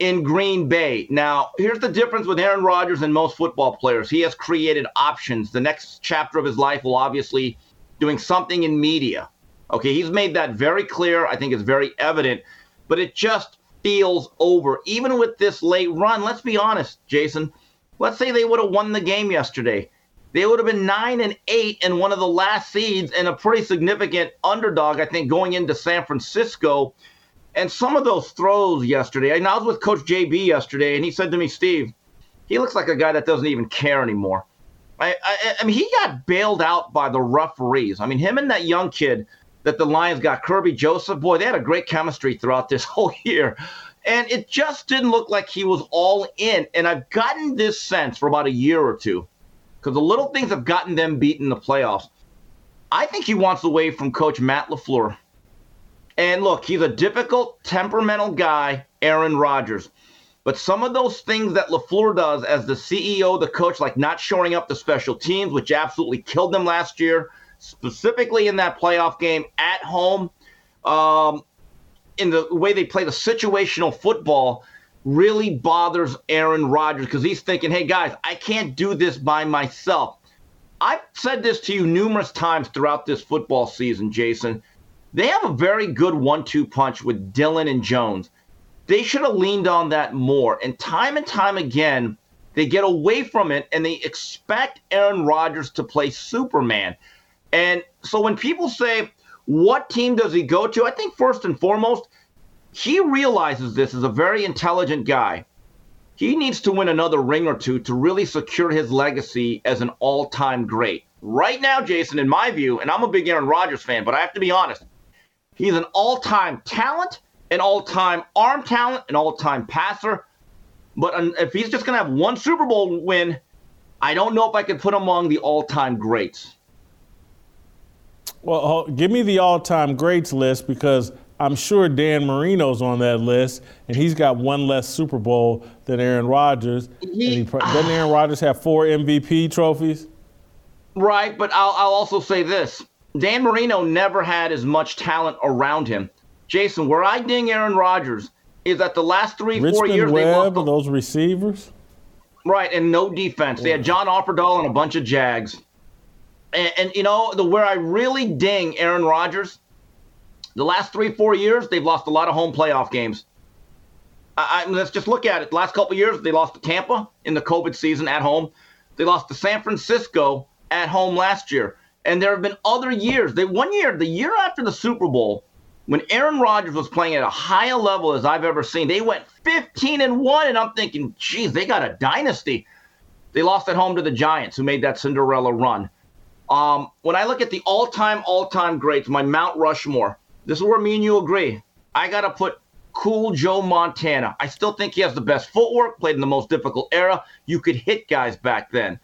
In Green Bay. Now, here's the difference with Aaron Rodgers and most football players. He has created options. The next chapter of his life will obviously doing something in media. Okay, he's made that very clear. I think it's very evident, but it just feels over. Even with this late run, let's be honest, Jason. Let's say they would have won the game yesterday. They would have been nine and eight and one of the last seeds and a pretty significant underdog, I think, going into San Francisco. And some of those throws yesterday, and I was with Coach JB yesterday, and he said to me, Steve, he looks like a guy that doesn't even care anymore. I, I, I mean, he got bailed out by the referees. I mean, him and that young kid that the Lions got, Kerby Joseph, boy, they had a great chemistry throughout this whole year. And it just didn't look like he was all in. And I've gotten this sense for about a year or two because the little things have gotten them beat in the playoffs. I think he wants away from Coach Matt LaFleur. And look, he's a difficult, temperamental guy, Aaron Rodgers. But some of those things that LaFleur does as the CEO, the coach, like not showing up to special teams, which absolutely killed them last year, specifically in that playoff game at home, um, in the way they play the situational football, really bothers Aaron Rodgers because he's thinking, hey, guys, I can't do this by myself. I've said this to you numerous times throughout this football season, Jason. They have a very good one two punch with Dillon and Jones. They should have leaned on that more. And time and time again, they get away from it and they expect Aaron Rodgers to play Superman. And so when people say, what team does he go to? I think first and foremost, he realizes this is a very intelligent guy. He needs to win another ring or two to really secure his legacy as an all time great. Right now, Jason, in my view, and I'm a big Aaron Rodgers fan, but I have to be honest, He's an all time talent, an all time arm talent, an all time passer. But if he's just going to have one Super Bowl win, I don't know if I could put him among the all time greats. Well, give me the all time greats list because I'm sure Dan Marino's on that list, and he's got one less Super Bowl than Aaron Rodgers. He, he, doesn't Aaron Rodgers have four MVP trophies? Right, but I'll, I'll also say this Dan Marino never had as much talent around him. Jason, where I ding Aaron Rodgers is that the last three, Richmond four years Webb, they lost those receivers. Right, and no defense. They had John Offerdahl and a bunch of Jags. And, and, you know, the where I really ding Aaron Rodgers, the last three, four years, they've lost a lot of home playoff games. I, I, let's just look at it. The last couple years, they lost to Tampa in the COVID season at home. They lost to San Francisco at home last year. And there have been other years. They one year, the year after the Super Bowl, when Aaron Rodgers was playing at a higher level as I've ever seen, they went 15 and 1 and I'm thinking, "Geez, they got a dynasty." They lost at home to the Giants who made that Cinderella run. Um, when I look at the all-time all-time greats, my Mount Rushmore, this is where me and you agree. I got to put cool Joe Montana. I still think he has the best footwork, played in the most difficult era. You could hit guys back then.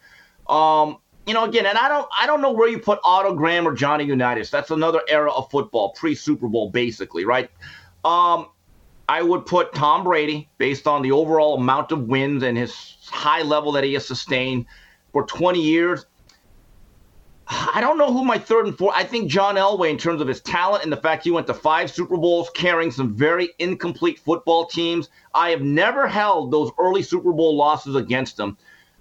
Um, you know, again, and I don't, I don't know where you put Otto Graham or Johnny Unitas. That's another era of football, pre Super Bowl, basically, right? Um, I would put Tom Brady based on the overall amount of wins and his high level that he has sustained for 20 years. I don't know who my third and fourth. I think John Elway, in terms of his talent and the fact he went to five Super Bowls carrying some very incomplete football teams. I have never held those early Super Bowl losses against him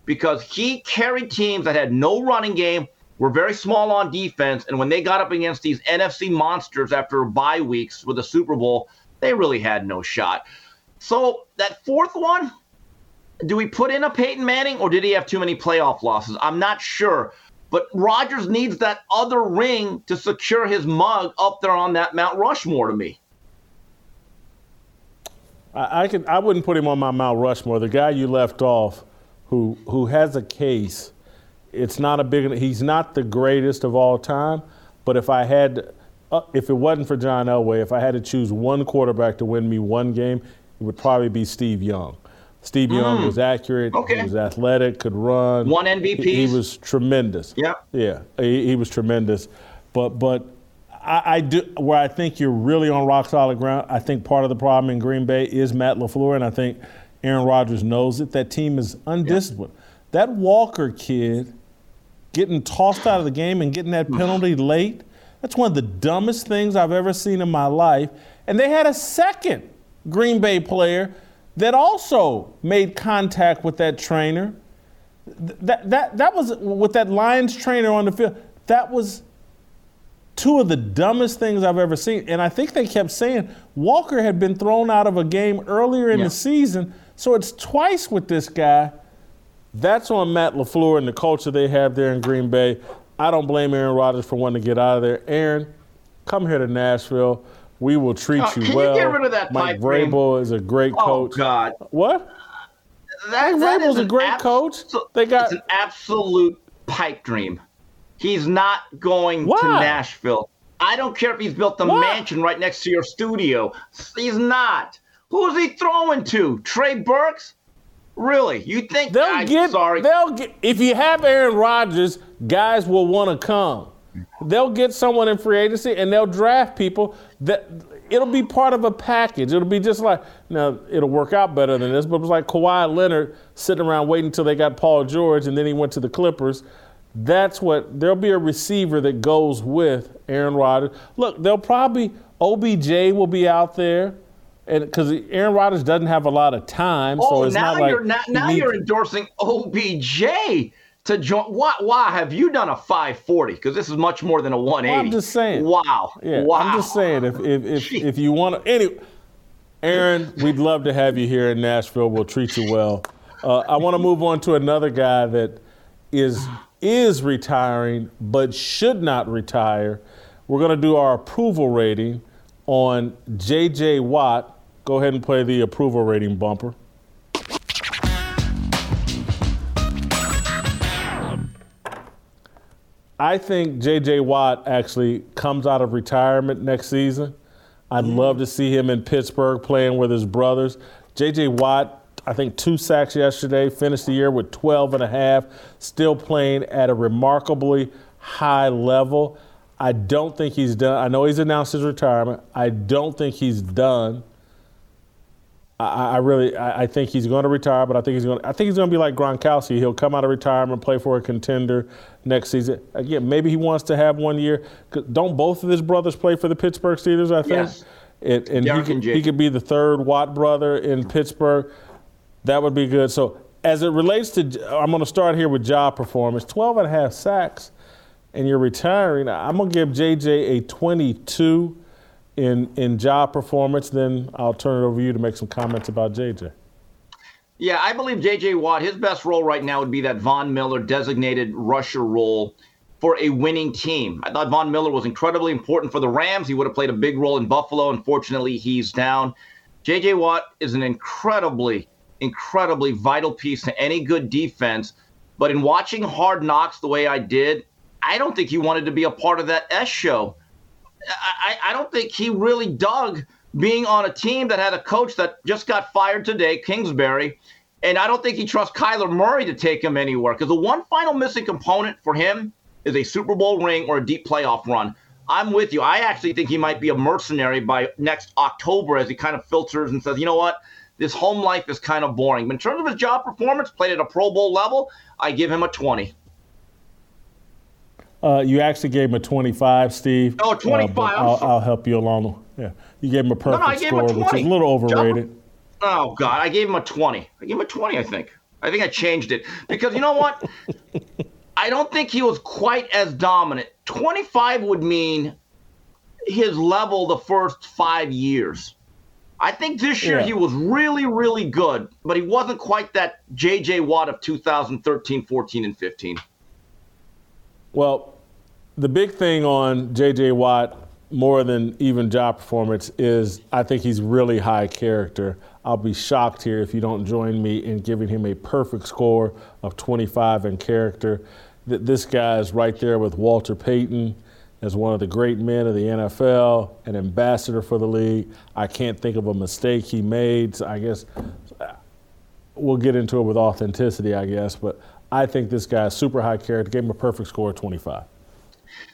because he carried teams that had no running game, were very small on defense, and when they got up against these NFC monsters after bye weeks with the Super Bowl, they really had no shot. So that fourth one, do we put in a Peyton Manning or did he have too many playoff losses? I'm not sure. But Rodgers needs that other ring to secure his mug up there on that Mount Rushmore to me. I, I could I wouldn't put him on my Mount Rushmore. The guy you left off who who has a case. It's not a big. He's not the greatest of all time, but if I had, uh, if it wasn't for John Elway, if I had to choose one quarterback to win me one game, it would probably be Steve Young. Steve mm. Young was accurate. Okay. He was athletic, could run. One MVP. He, he, was tremendous. Yeah. Yeah. He, he was tremendous, but but I, I, do where I think you're really on rock solid ground. I think part of the problem in Green Bay is Matt LaFleur, and I think Aaron Rodgers knows it. That team is undisciplined. Yeah. That Walker kid getting tossed out of the game and getting that penalty late, that's one of the dumbest things I've ever seen in my life. And they had a second Green Bay player that also made contact with that trainer. That that that was with that Lions trainer on the field. That was two of the dumbest things I've ever seen. And I think they kept saying Walker had been thrown out of a game earlier in Yeah. the season. So it's twice with this guy. That's on Matt LaFleur and the culture they have there in Green Bay. I don't blame Aaron Rodgers for wanting to get out of there. Aaron, come here to Nashville. We will treat Oh, you can you well. get rid of that Mike pipe dream? Vrabel is a great Oh coach. God, What? that, Mike Vrabel's is a great abs- coach. They got- it's an absolute pipe dream. He's not going to? Nashville. I don't care if he's built a Why? mansion right next to your studio. He's not. Who's he throwing to? Trey Burks? Really? You think? They'll I'm get. sorry. They'll get. If you have Aaron Rodgers, guys will want to come. They'll get someone in free agency and they'll draft people that it'll be part of a package. It'll be just like now it'll work out better than this, but it was like Kawhi Leonard sitting around waiting until they got Paul George and then he went to the Clippers. That's what there'll be a receiver that goes with Aaron Rodgers. Look, they'll probably OBJ will be out there. And because Aaron Rodgers doesn't have a lot of time, so oh, it's now not like you're now, now you're endorsing OBJ to join. Why? Why have you done a 540? Because this is much more than a 180. Well, I'm just saying. Wow. Yeah, wow. I'm just saying if if if, if you want to, anyway, Aaron, we'd love to have you here in Nashville. We'll treat you well. Uh, I want to move on to another guy that is is retiring but should not retire. We're going to do our approval rating on J.J. Watt. Go ahead and play the approval rating bumper. I think J.J. Watt actually comes out of retirement next season. I'd love to see him in Pittsburgh playing with his brothers. J.J. Watt, I think two sacks yesterday, finished the year with 12 and a half, still playing at a remarkably high level. I don't think he's done. I know he's announced his retirement. I don't think he's done. I, I really, I, I think he's going to retire, but I think he's going. I think he's going to be like Gronkowski. He'll come out of retirement, play for a contender next season. Again, maybe he wants to have one year. Don't both of his brothers play for the Pittsburgh Steelers? I think. Yes. And, he, could, he could be the third Watt brother in Pittsburgh. That would be good. So as it relates to, I'm going to start here with job performance. 12 and a half sacks, and you're retiring. I'm going to give JJ a 22 in in job performance. Then I'll turn it over to you to make some comments about JJ. Yeah, I believe J.J. Watt, his best role right now would be that Von Miller designated rusher role for a winning team. I thought Von Miller was incredibly important for the Rams. He would have played a big role in Buffalo. Unfortunately, he's down. J.J. Watt is an incredibly, incredibly vital piece to any good defense. But in watching Hard Knocks the way I did, I don't think he wanted to be a part of that S show. I, I don't think he really dug being on a team that had a coach that just got fired today, Kingsbury. And I don't think he trusts Kyler Murray to take him anywhere because the one final missing component for him is a Super Bowl ring or a deep playoff run. I'm with you. I actually think he might be a mercenary by next October as he kind of filters and says, you know what? This home life is kind of boring. But in terms of his job performance, played at a Pro Bowl level, I give him a 20. Uh, you actually gave him a 25, Steve. Oh, Uh, 25, but I'm I'll. I'll help you along. Yeah, you gave him a perfect no, I gave him a score, which is a little overrated. Oh God, I gave him a 20. I gave him a 20, I think. I think I changed it because you know what? I don't think he was quite as dominant. 25 would mean his level the first five years. I think this year Yeah. he was really, really good, but he wasn't quite that J.J. Watt of 2013, 14, and 15. Well, the big thing on J.J. Watt, more than even job performance, is I think he's really high character. I'll be shocked here if you don't join me in giving him a perfect score of 25 in character. Th- This guy is right there with Walter Payton as one of the great men of the NFL, an ambassador for the league. I can't think of a mistake he made. So I guess uh, we'll get into it with authenticity, I guess. But I think this guy is super high character. Gave him a perfect score of 25.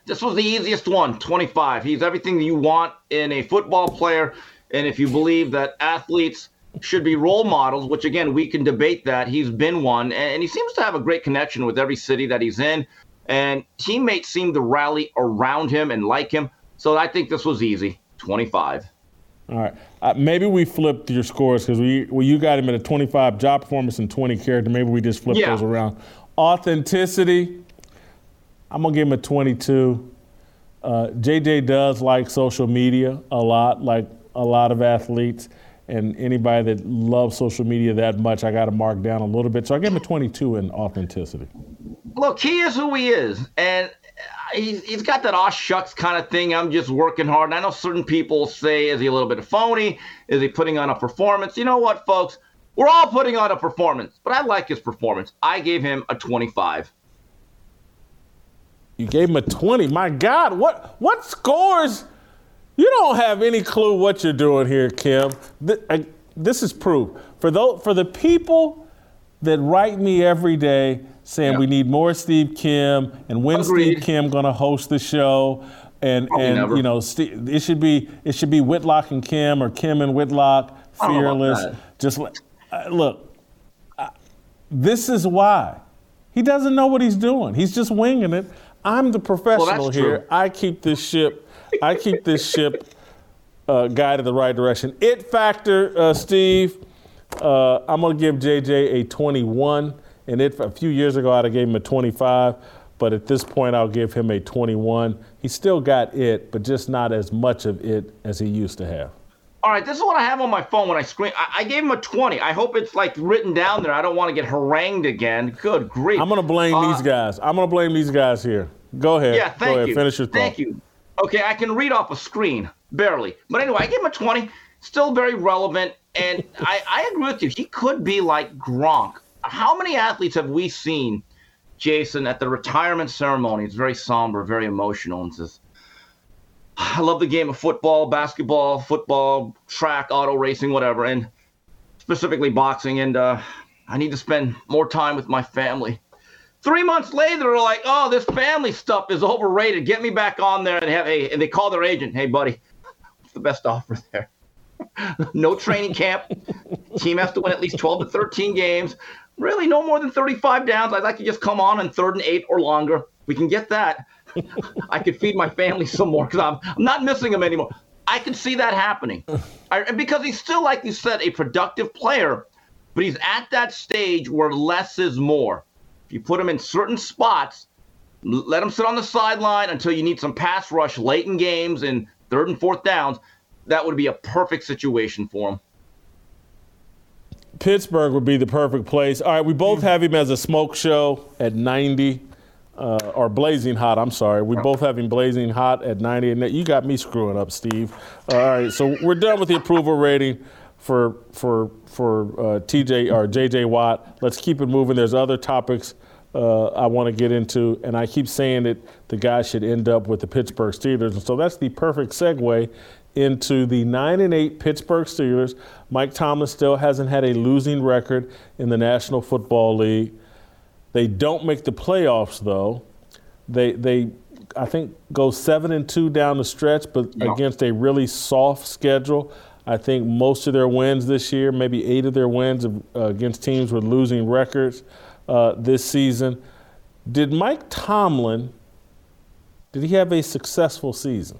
This was the easiest one, 25. He's everything you want in a football player. And if you believe that athletes should be role models, which again, we can debate that, he's been one. And he seems to have a great connection with every city that he's in. And teammates seem to rally around him and like him. So I think this was easy, 25. All right. Uh, maybe we flipped your scores because we well, you got him at a 25 job performance and 20 character. Maybe we just flipped Yeah. those around. Authenticity. I'm gonna give him a 22. Uh, JJ does like social media a lot, like a lot of athletes, and anybody that loves social media that much, I got to mark down a little bit. So I give him a 22 in authenticity. Look, he is who he is, and he's, he's got that aw shucks kind of thing. I'm just working hard. And I know certain people say, is he a little bit phony? Is he putting on a performance? You know what, folks? We're all putting on a performance, but I like his performance. I gave him a 25. You gave him a 20. My God, what what scores? You don't have any clue what you're doing here, Kim. Th- I- This is proof. For those, for the people that write me every day saying Yeah. we need more Steve Kim and when Agreed. Steve Kim going to host the show and Probably and never. you know Steve, it should be it should be Whitlock and Kim or Kim and Whitlock I don't know about fearless. Just uh, look, uh, this is why. He doesn't know what he's doing. He's just winging it. I'm the professional that's here. true. I keep this ship. I keep this ship uh, guided the right direction. It factor, uh, Steve. Uh, I'm gonna give JJ a 21, and it a few years ago I'd have gave him a 25, but at this point I'll give him a 21. He still got it, but just not as much of it as he used to have. All right, this is what I have on my phone when I screen. I, I gave him a 20. I hope it's like written down there. I don't want to get harangued again. Good grief. I'm gonna blame Uh, these guys. I'm gonna blame these guys here. Go ahead. Yeah, thank Go ahead. you. Finish your thought. Thank you. Okay, I can read off a screen, barely. But anyway, I gave him a 20. Still very relevant. And I, I agree with you. He could be like Gronk. How many athletes have we seen, Jason, at the retirement ceremony? It's very somber, very emotional, and says, I love the game of football, basketball, football, track, auto racing, whatever, and specifically boxing. And uh, I need to spend more time with my family. Three months later, they're like, "Oh, this family stuff is overrated. Get me back on there." And have a, and they call their agent, "Hey, buddy, what's the best offer there? no training camp. Team has to win at least 12 to 13 games. Really, no more than 35 downs. I'd like to just come on in third and eight or longer. We can get that. I could feed my family some more because I'm, I'm not missing him anymore. I can see that happening. I, because he's still, like you said, a productive player, but he's at that stage where less is more. If you put him in certain spots, let him sit on the sideline until you need some pass rush late in games and third and fourth downs, that would be a perfect situation for him. Pittsburgh would be the perfect place. All right, we both have him as a smoke show at 90, uh, or blazing hot. I'm sorry. We both him blazing hot at 90, and you got me screwing up, Steve. All right, so we're done with the approval rating for for for uh, TJ or JJ Watt. Let's keep it moving. There's other topics uh, I want to get into, and I keep saying that the guy should end up with the Pittsburgh Steelers, and so that's the perfect segue into the nine and eight Pittsburgh Steelers. Mike Tomlin still hasn't had a losing record in the National Football League. They don't make the playoffs though. They they I think go seven and two down the stretch, but Yeah. against a really soft schedule. I think most of their wins this year, maybe eight of their wins uh, against teams with losing records uh, this season. Did Mike Tomlin? Did he have a successful season?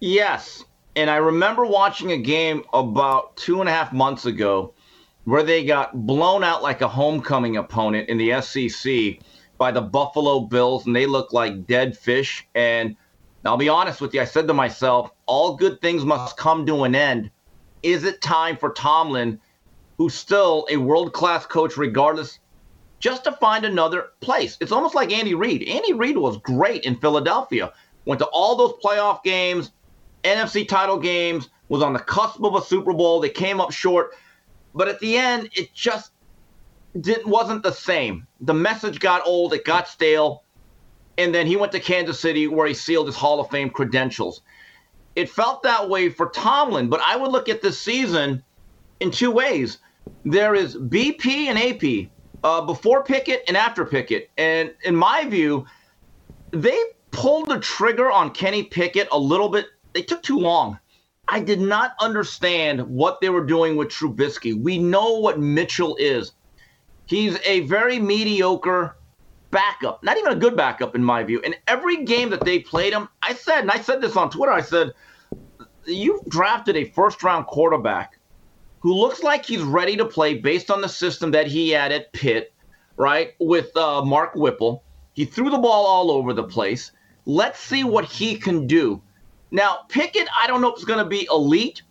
Yes. And I remember watching a game about two and a half months ago where they got blown out like a homecoming opponent in the SEC by the Buffalo Bills, and they looked like dead fish. And I'll be honest with you, I said to myself, all good things must come to an end. Is it time for Tomlin, who's still a world class coach, regardless, just to find another place? It's almost like Andy Reid. Andy Reid was great in Philadelphia, went to all those playoff games, NFC title games, was on the cusp of a Super Bowl. They came up short, but at the end, it just didn't wasn't the same. The message got old, it got stale, and then he went to Kansas City where he sealed his Hall of Fame credentials. It felt that way for Tomlin, but I would look at this season in two ways. There is BP and AP, uh, before Pickett and after Pickett, and in my view, they pulled the trigger on Kenny Pickett a little bit. They took too long. I did not understand what they were doing with Trubisky. We know what Mitchell is. He's a very mediocre backup, not even a good backup in my view. In every game that they played him, I said, and I said this on Twitter, I said, you've drafted a first round quarterback who looks like he's ready to play based on the system that he had at Pitt, right? With uh, Mark Whipple. He threw the ball all over the place. Let's see what he can do. Now, Pickett, I don't know if it's going to be elite,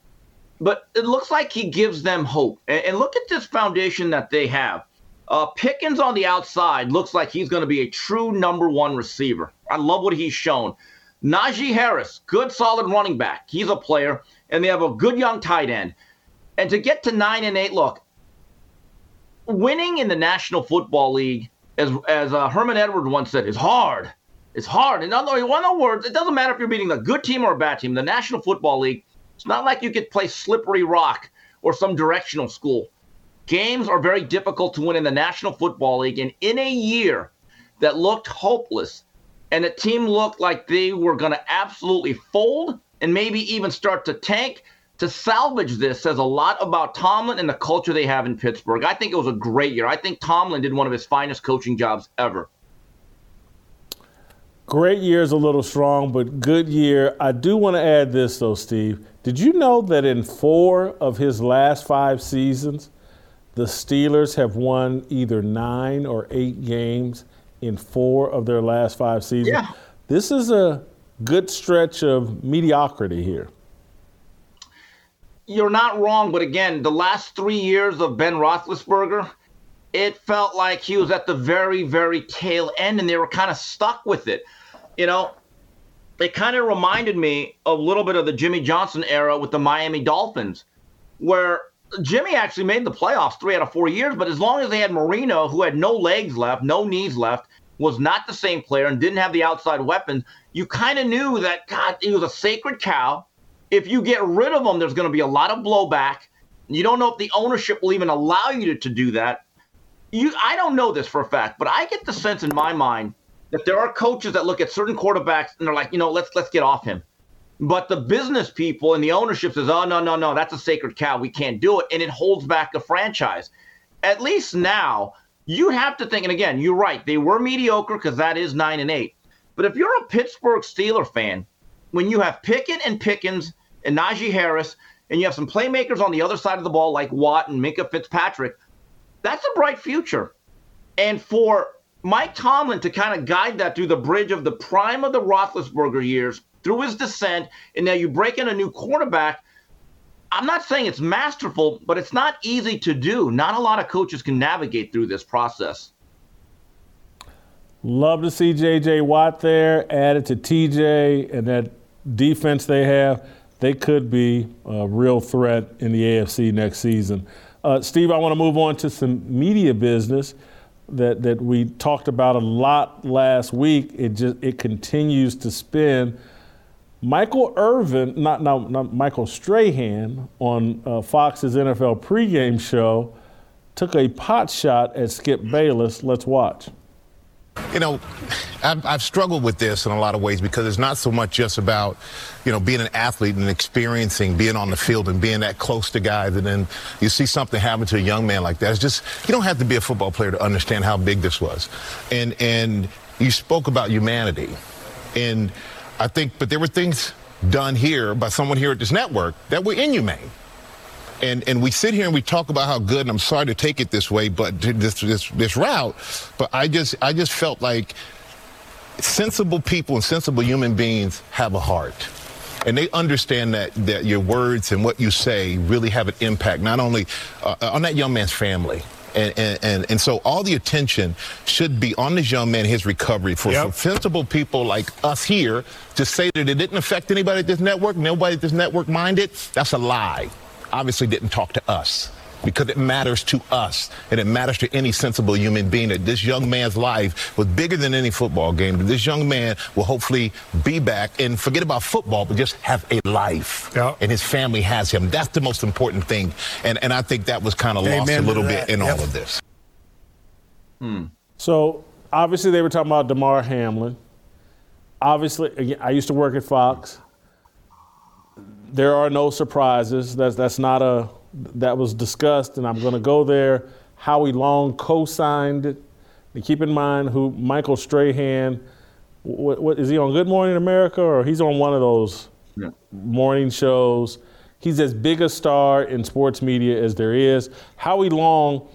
but it looks like he gives them hope. And, and look at this foundation that they have. Uh, Pickens on the outside looks like he's going to be a true number one receiver. I love what he's shown. Najee Harris, good solid running back. He's a player, and they have a good young tight end. And to get to nine and eight, look, winning in the National Football League, as as uh, Herman Edwards once said, is hard. It's hard. In other, words, it doesn't matter if you're beating a good team or a bad team. The National Football League, it's not like you could play slippery rock or some directional school. Games are very difficult to win in the National Football League. And in a year that looked hopeless and the team looked like they were going to absolutely fold and maybe even start to tank, to salvage this says a lot about Tomlin and the culture they have in Pittsburgh. I think it was a great year. I think Tomlin did one of his finest coaching jobs ever. Great year is a little strong, but good year. I do want to add this, though, Steve. Did you know that in four of his last five seasons, the Steelers have won either nine or eight games in four of their last five seasons? Yeah. This is a good stretch of mediocrity here. You're not wrong, but again, the last three years of Ben Roethlisberger, it felt like he was at the very, very tail end, and they were kind of stuck with it. You know, it kind of reminded me a little bit of the Jimmy Johnson era with the Miami Dolphins, where Jimmy actually made the playoffs three out of four years, but as long as they had Marino, who had no legs left, no knees left, was not the same player and didn't have the outside weapons, you kind of knew that, God, he was a sacred cow. If you get rid of him, there's going to be a lot of blowback. You don't know if the ownership will even allow you to, to do that. You, I don't know this for a fact, but I get the sense in my mind that there are coaches that look at certain quarterbacks and they're like, you know, let's let's get off him. But the business people and the ownership says, oh, no, no, no, that's a sacred cow. We can't do it. And it holds back the franchise. At least now, you have to think, and again, you're right. They were mediocre because that is nine and eight. But if you're a Pittsburgh Steeler fan, when you have Pickett and Pickens and Najee Harris, and you have some playmakers on the other side of the ball like Watt and Minkah Fitzpatrick, that's a bright future. And for Mike Tomlin to kind of guide that through the bridge of the prime of the Roethlisberger years through his descent, and now you break in a new quarterback. I'm not saying it's masterful, but it's not easy to do. Not a lot of coaches can navigate through this process. Love to see J.J. Watt there, added to TJ and that defense they have. They could be a real threat in the AFC next season. Uh, Steve, I want to move on to some media business that, that we talked about a lot last week. It just it continues to spin. Michael Irvin, not, not, not Michael Strahan, on uh, Fox's NFL pregame show, took a pot shot at Skip Bayless. Let's watch. You know, I've, I've, struggled with this in a lot of ways because it's not so much just about, you know, being an athlete and experiencing being on the field and being that close to guys. And then you see something happen to a young man like that. It's just, you don't have to be a football player to understand how big this was. And, and you spoke about humanity. And I think, but there were things done here by someone here at this network that were inhumane. And, and we sit here and we talk about how good, and I'm sorry to take it this way, but this, this, this route, but I just, I just felt like sensible people and sensible human beings have a heart. And they understand that, that your words and what you say really have an impact, not only uh, on that young man's family, and, and, and, so all the attention should be on this young man, his recovery. For, yep. sensible people like us here to say that it didn't affect anybody at this network, nobody at this network minded, that's a lie. Obviously didn't talk to us because it matters to us and it matters to any sensible human being that this young man's life was bigger than any football game. This young man will hopefully be back and forget about football, but just have a life. Yep. And his family has him. That's the most important thing. And, and I think that was kind of lost a little bit in yep. all of this. Hmm. So obviously they were talking about Damar Hamlin. Obviously, again, I used to work at Fox. There are no surprises. That's that's not a that was discussed, and I'm going to go there. Howie Long co-signed it. And keep in mind who Michael Strahan. What, what is he on? Good Morning America, or he's on one of those Yeah. morning shows. He's as big a star in sports media as there is. Howie Long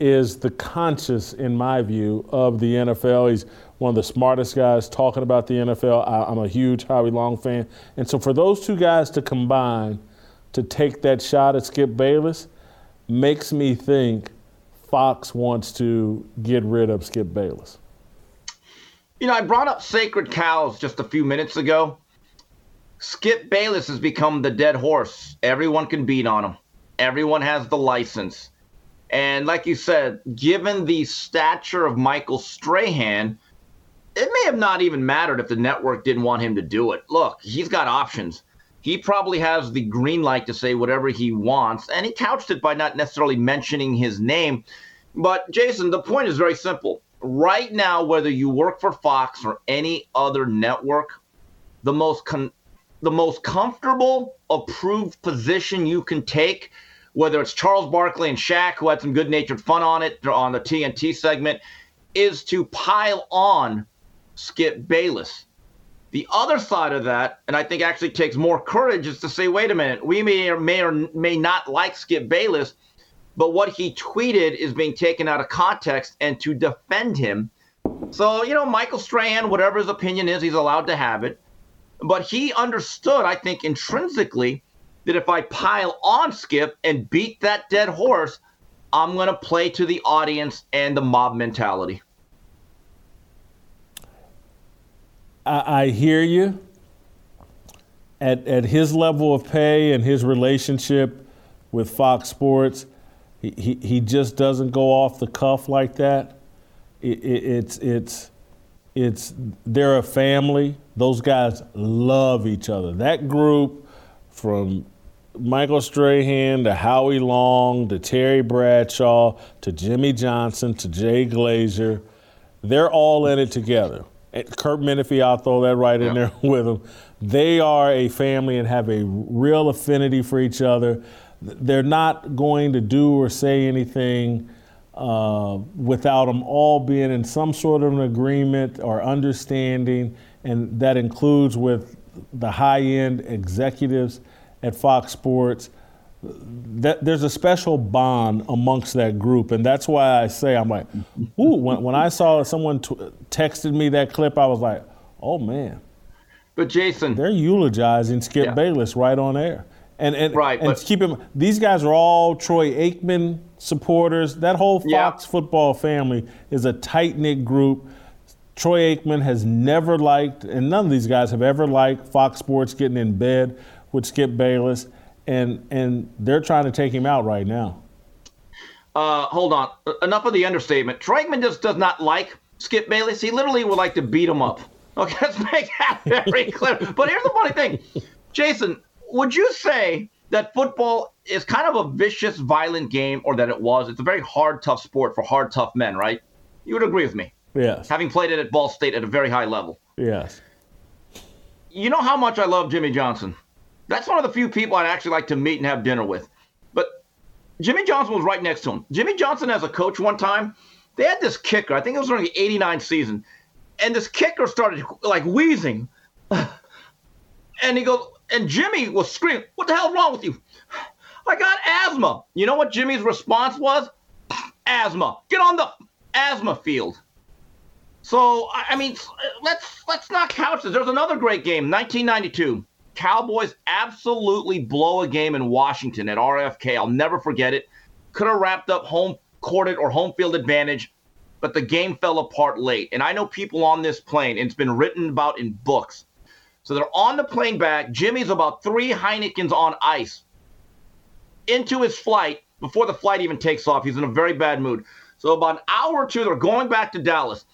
is the conscious, in my view, of the NFL. He's one of the smartest guys talking about the NFL. I, I'm a huge Howie Long fan. And so for those two guys to combine to take that shot at Skip Bayless makes me think Fox wants to get rid of Skip Bayless. You know, I brought up sacred cows just a few minutes ago. Skip Bayless has become the dead horse. Everyone can beat on him. Everyone has the license. And like you said, given the stature of Michael Strahan, it may have not even mattered if the network didn't want him to do it. Look, he's got options. He probably has the green light to say whatever he wants, and he couched it by not necessarily mentioning his name. But Jason, the point is very simple. Right now, whether you work for Fox or any other network, the most con- the most comfortable, approved position you can take, whether it's Charles Barkley and Shaq, who had some good natured fun on it on the TNT segment, is to pile on Skip Bayless. The other side of that, and I think actually takes more courage, is to say, wait a minute, we may or may or may not like Skip Bayless, but what he tweeted is being taken out of context and to defend him. So, you know, Michael Strahan, whatever his opinion is, he's allowed to have it. But he understood, I think, intrinsically, that if I pile on Skip and beat that dead horse, I'm going to play to the audience and the mob mentality. I, I hear you. At, at his level of pay and his relationship with Fox Sports, he, he, he just doesn't go off the cuff like that. It, it, it's, it's, it's, they're a family. Those guys love each other. That group from Michael Strahan to Howie Long to Terry Bradshaw to Jimmy Johnson to Jay Glazer, they're all in it together. Curt Menefee, I'll throw that right in there with them. They are a family and have a real affinity for each other. They're not going to do or say anything uh, without them all being in some sort of an agreement or understanding, and that includes with the high-end executives at Fox Sports. That there's a special bond amongst that group, and that's why I say I'm like, ooh. When, when I saw someone t- texted me that clip, I was like, oh man. But Jason, they're eulogizing Skip Yeah. Bayless right on air, and and Right, and but- keep him. These guys are all Troy Aikman supporters. That whole Fox football family is a tight knit group. Troy Aikman has never liked, and none of these guys have ever liked Fox Sports getting in bed with Skip Bayless, and and they're trying to take him out right now. Uh, hold on. Enough of the understatement. Troy Aikman just does not like Skip Bayless. He literally would like to beat him up. Okay, let's make that very clear. But here's the funny thing, Jason. Would you say that football is kind of a vicious, violent game, or that it was? It's a very hard, tough sport for hard, tough men, right? You would agree with me, Yes, having played it at Ball State at a very high level. yes. you know how much I love Jimmy Johnson. That's one of the few people I'd actually like to meet and have dinner with. But Jimmy Johnson was right next to him. Jimmy Johnson, as a coach, one time, they had this kicker. I think it was during the '89 season, and this kicker started like wheezing, and he goes, and Jimmy was screaming, "What the hell's wrong with you? I got asthma." You know what Jimmy's response was? Asthma. Get on the asthma field. So I mean, let's let's not couch this. There's another great game, 1992. Cowboys absolutely blow a game in Washington at RFK. I'll never forget it. Could have wrapped up home courted or home field advantage, but the game fell apart late. And I know people on this plane, and it's been written about in books. So they're on the plane back. Jimmy's about three Heinekens on ice into his flight before the flight even takes off. He's in a very bad mood. So about an hour or two, they're going back to Dallas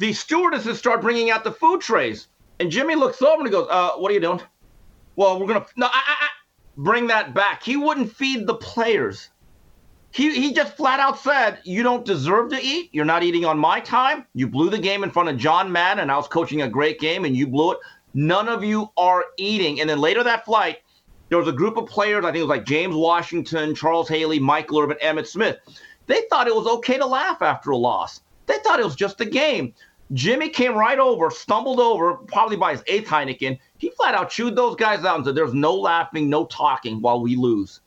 the stewardesses start bringing out the food trays. And Jimmy looks over and he goes, uh, what are you doing? Well, we're going to, no, I, I, I, bring that back. He wouldn't feed the players. He, he just flat out said, you don't deserve to eat. You're not eating on my time. You blew the game in front of John Madden, and I was coaching a great game, and you blew it. None of you are eating. And then later that flight, there was a group of players, I think it was like James Washington, Charles Haley, Michael Irvin, Emmitt Smith. They thought it was okay to laugh after a loss. They thought it was just a game. Jimmy came right over, stumbled over, probably by his eighth Heineken. He flat out chewed those guys out and said, There's no laughing, no talking while we lose.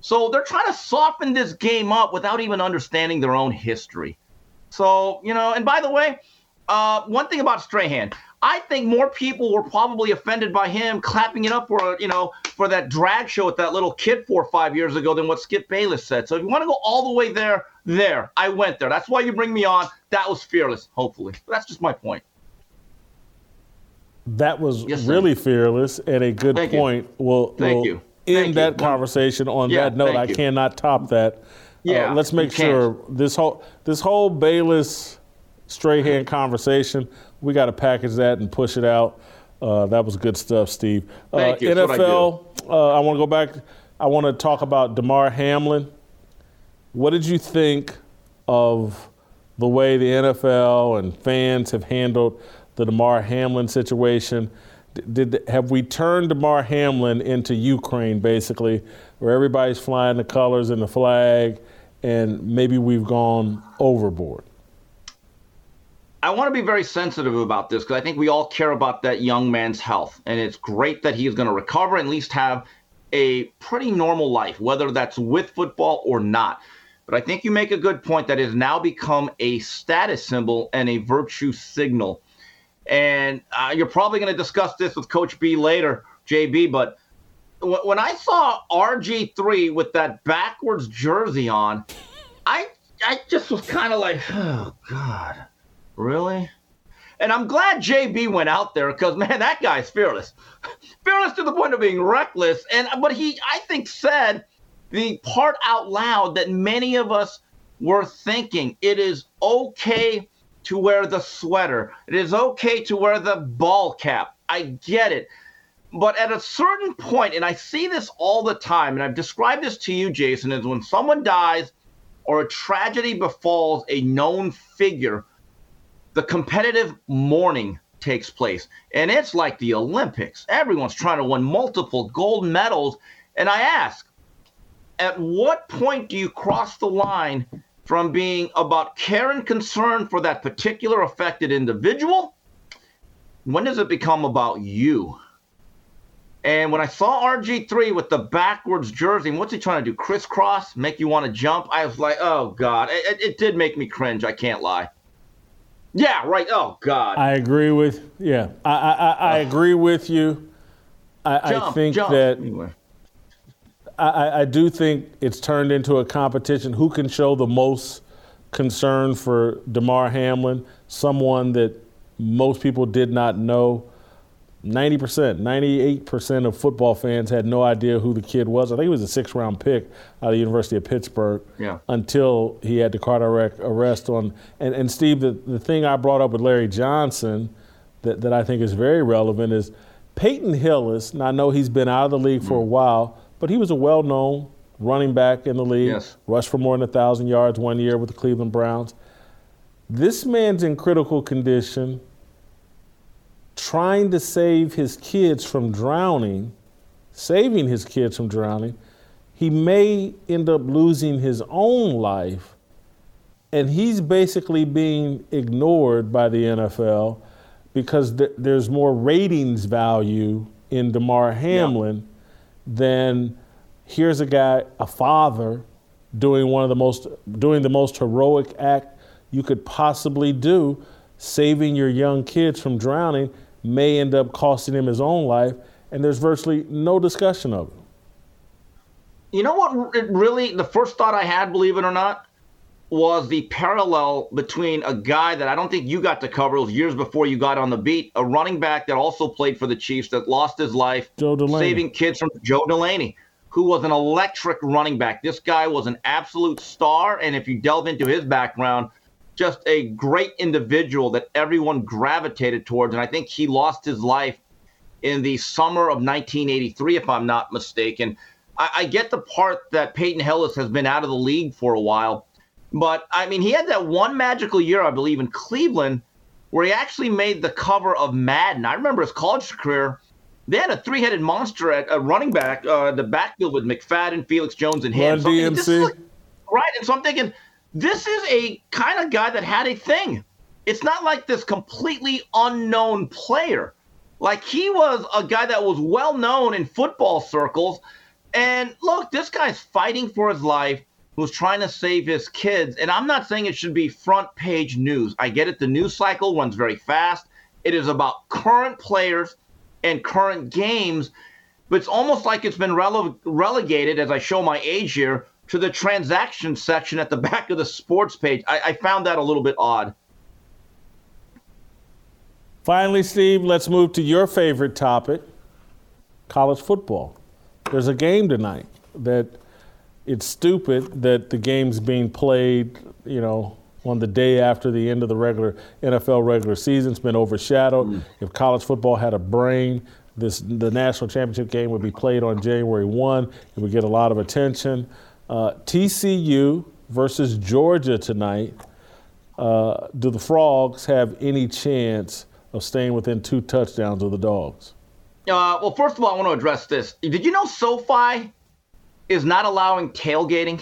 So they're trying to soften this game up without even understanding their own history. So, you know, and by the way, uh, one thing about Strahan, I think more people were probably offended by him clapping it up for, you know, for that drag show with that little kid four or five years ago than what Skip Bayless said. So if you want to go all the way there, there. I went there. That's why you bring me on. That was fearless, hopefully. But that's just my point. That was yes, really fearless and a good thank point. You. We'll, thank we'll you. end thank that conversation on yeah, that note. I cannot top that. Uh, Yeah, uh, let's make sure this whole this whole Bayless Strahan conversation, we got to package that and push it out. Uh, that was good stuff, Steve. Thank you. NFL, I, uh, I want to go back. I want to talk about Damar Hamlin. What did you think of the way the NFL and fans have handled the Damar Hamlin situation? Did, did have we turned Damar Hamlin into Ukraine, basically, where everybody's flying the colors and the flag, and maybe we've gone overboard? I want to be very sensitive about this because I think we all care about that young man's health. And it's great that he is going to recover and at least have a pretty normal life, whether that's with football or not. But I think you make a good point that has now become a status symbol and a virtue signal. And uh, you're probably going to discuss this with Coach B later, JB. But w- when I saw RG3 with that backwards jersey on, I I just was kind of like, oh God. Really? And I'm glad JB went out there because man, that guy's fearless. fearless to the point of being reckless. And uh, but he I think said the part out loud that many of us were thinking. It is okay to wear the sweater. It is okay to wear the ball cap. I get it. But at a certain point, and I see this all the time, and I've described this to you, Jason, is when someone dies or a tragedy befalls a known figure, the competitive mourning takes place. And it's like the Olympics. Everyone's trying to win multiple gold medals. And I ask, at what point do you cross the line from being about care and concern for that particular affected individual? When does it become about you? And when I saw RG3 with the backwards jersey, what's he trying to do? Crisscross, make you want to jump? I was like, oh God, it, it did make me cringe. I can't lie. Yeah, right. Oh God. I agree with yeah. I I, I agree with you. I, jump, I think jump. that anyway. I, I do think it's turned into a competition. Who can show the most concern for Damar Hamlin? Someone that most people did not know. 90%, 98% of football fans had no idea who the kid was. I think he was a six round pick out of the University of Pittsburgh yeah. until he had the cardiac arrest on. And, and Steve, the, the thing I brought up with Larry Johnson that, that I think is very relevant is Peyton Hillis, and I know he's been out of the league for a mm-hmm. while, but he was a well known running back in the league, yes. rushed for more than 1,000 yards one year with the Cleveland Browns. This man's in critical condition trying to save his kids from drowning, saving his kids from drowning, he may end up losing his own life. And he's basically being ignored by the NFL because th- there's more ratings value in Damar Hamlin yeah. than here's a guy, a father, doing one of the most doing the most heroic act you could possibly do saving your young kids from drowning may end up costing him his own life, and there's virtually no discussion of it. You know what? It really, the first thought I had, believe it or not, was the parallel between a guy that I don't think you got to cover. It was years before you got on the beat, a running back that also played for the Chiefs that lost his life saving kids from Joe Delaney, who was an electric running back. This guy was an absolute star, and if you delve into his background, just a great individual that everyone gravitated towards. And I think he lost his life in the summer of 1983, if I'm not mistaken. I, I, get the part that Peyton Hillis has been out of the league for a while. But I mean, he had that one magical year, I believe, in Cleveland, where he actually made the cover of Madden. I remember his college career. They had a three-headed monster at a running back, uh, the backfield with McFadden, Felix Jones, and him. Run DMC. Like, right, and so I'm thinking, this is a kind of guy that had a thing it's not like this completely unknown player. Like he was a guy that was well known in football circles. And look, this guy's fighting for his life, who's trying to save his kids. And I'm not saying it should be front page news. I get it. The news cycle runs very fast. It is about current players and current games. But it's almost like it's been rele- relegated, as I show my age here, to the transaction section at the back of the sports page. I, I found that a little bit odd. Finally, Steve, let's move to your favorite topic college football. There's a game tonight that it's stupid that the game's being played, you know, on the day after the end of the regular NFL regular season. It's been overshadowed. Mm. If college football had a brain, this the national championship game would be played on January 1. It would get a lot of attention. Uh, TCU versus Georgia tonight. Uh, do the Frogs have any chance of staying within two touchdowns of the Dogs? Uh, well, first of all, I want to address this. Did you know SoFi is not allowing tailgating?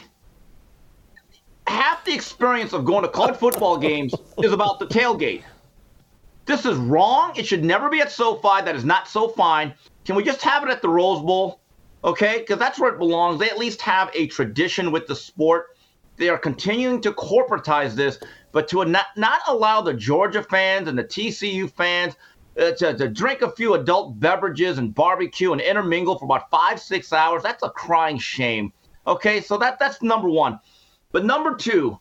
Half the experience of going to college football games is about the tailgate. This is wrong. It should never be at SoFi. That is not so fine. Can we just have it at the Rose Bowl? Okay, because that's where it belongs. They at least have a tradition with the sport. They are continuing to corporatize this, but to not, not allow the Georgia fans and the TCU fans uh, to, to drink a few adult beverages and barbecue and intermingle for about five, six hours, that's a crying shame. Okay, so that that's number one. But number two,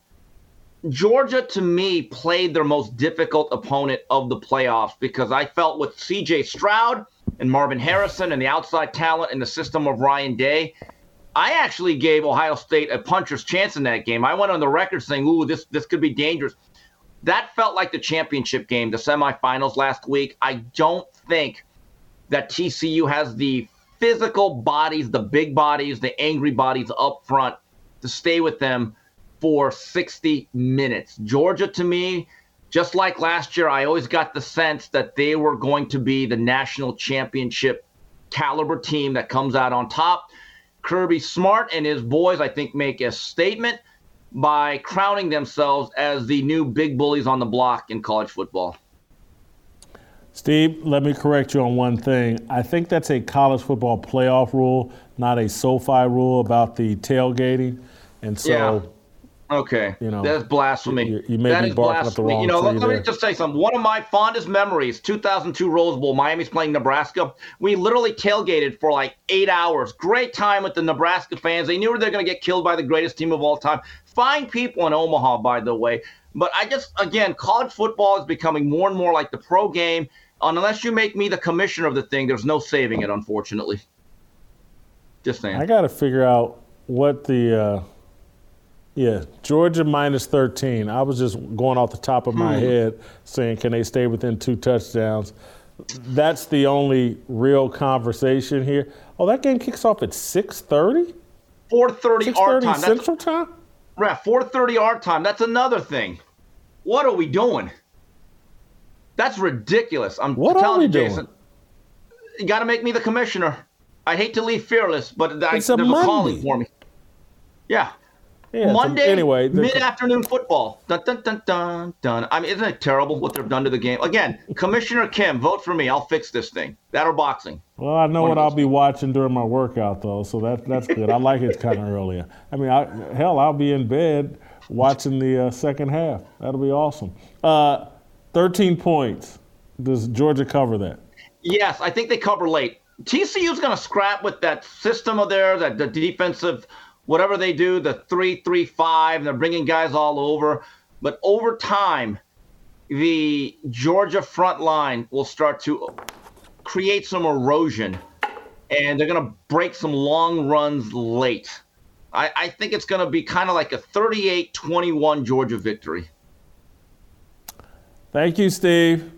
Georgia to me played their most difficult opponent of the playoffs because I felt with CJ Stroud and Marvin Harrison and the outside talent and the system of Ryan Day, I actually gave Ohio State a puncher's chance in that game. I went on the record saying, "Ooh, this this could be dangerous." That felt like the championship game, the semifinals last week. I don't think that TCU has the physical bodies, the big bodies, the angry bodies up front to stay with them for 60 minutes. Georgia, to me, just like last year, I always got the sense that they were going to be the national championship caliber team that comes out on top. Kirby Smart and his boys, I think, make a statement by crowning themselves as the new big bullies on the block in college football. Steve, let me correct you on one thing. I think that's a college football playoff rule, not a SoFi rule about the tailgating. And so yeah. Okay, you know that's blasphemy. You, you may that be is barking up the wrong You know, let, let me just say something. One of my fondest memories: 2002 Rose Bowl. Miami's playing Nebraska. We literally tailgated for like eight hours. Great time with the Nebraska fans. They knew they're going to get killed by the greatest team of all time. Fine people in Omaha, by the way. But I just, again, college football is becoming more and more like the pro game. Unless you make me the commissioner of the thing, there's no saving it, unfortunately. Just saying. I got to figure out what the. Uh yeah, Georgia minus 13. I was just going off the top of my hmm. head saying, can they stay within two touchdowns? That's the only real conversation here. Oh, that game kicks off at 6.30? 4.30 our time. Central That's, time? Right, 4.30 our time. That's another thing. What are we doing? That's ridiculous. I'm what telling you, Jason. You got to make me the commissioner. I hate to leave fearless, but I, it's a there's Monday. a calling for me. Yeah, yeah, Monday, anyway, mid-afternoon football. Dun, dun, dun, dun, dun. I mean, isn't it terrible what they've done to the game? Again, Commissioner Kim, vote for me. I'll fix this thing. That or boxing. Well, I know One what I'll be watching during my workout, though, so that that's good. I like it kind of earlier. I mean, I, hell, I'll be in bed watching the uh, second half. That'll be awesome. Uh, 13 points. Does Georgia cover that? Yes, I think they cover late. TCU's going to scrap with that system of theirs, that the defensive – whatever they do, the three, three, five, they're bringing guys all over. But over time, the Georgia front line will start to create some erosion, and they're going to break some long runs late. I, I think it's going to be kind of like a 38 21 Georgia victory. Thank you, Steve.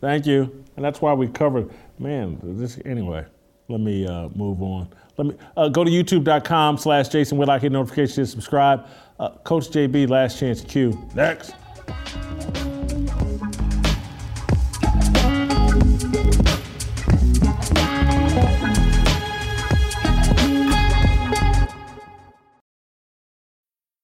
Thank you. And that's why we covered, man, this, anyway, let me uh, move on. Let me uh, go to youtube.com slash Jason Whitlock, hit notifications, subscribe. Uh, Coach JB, last chance Q. Next.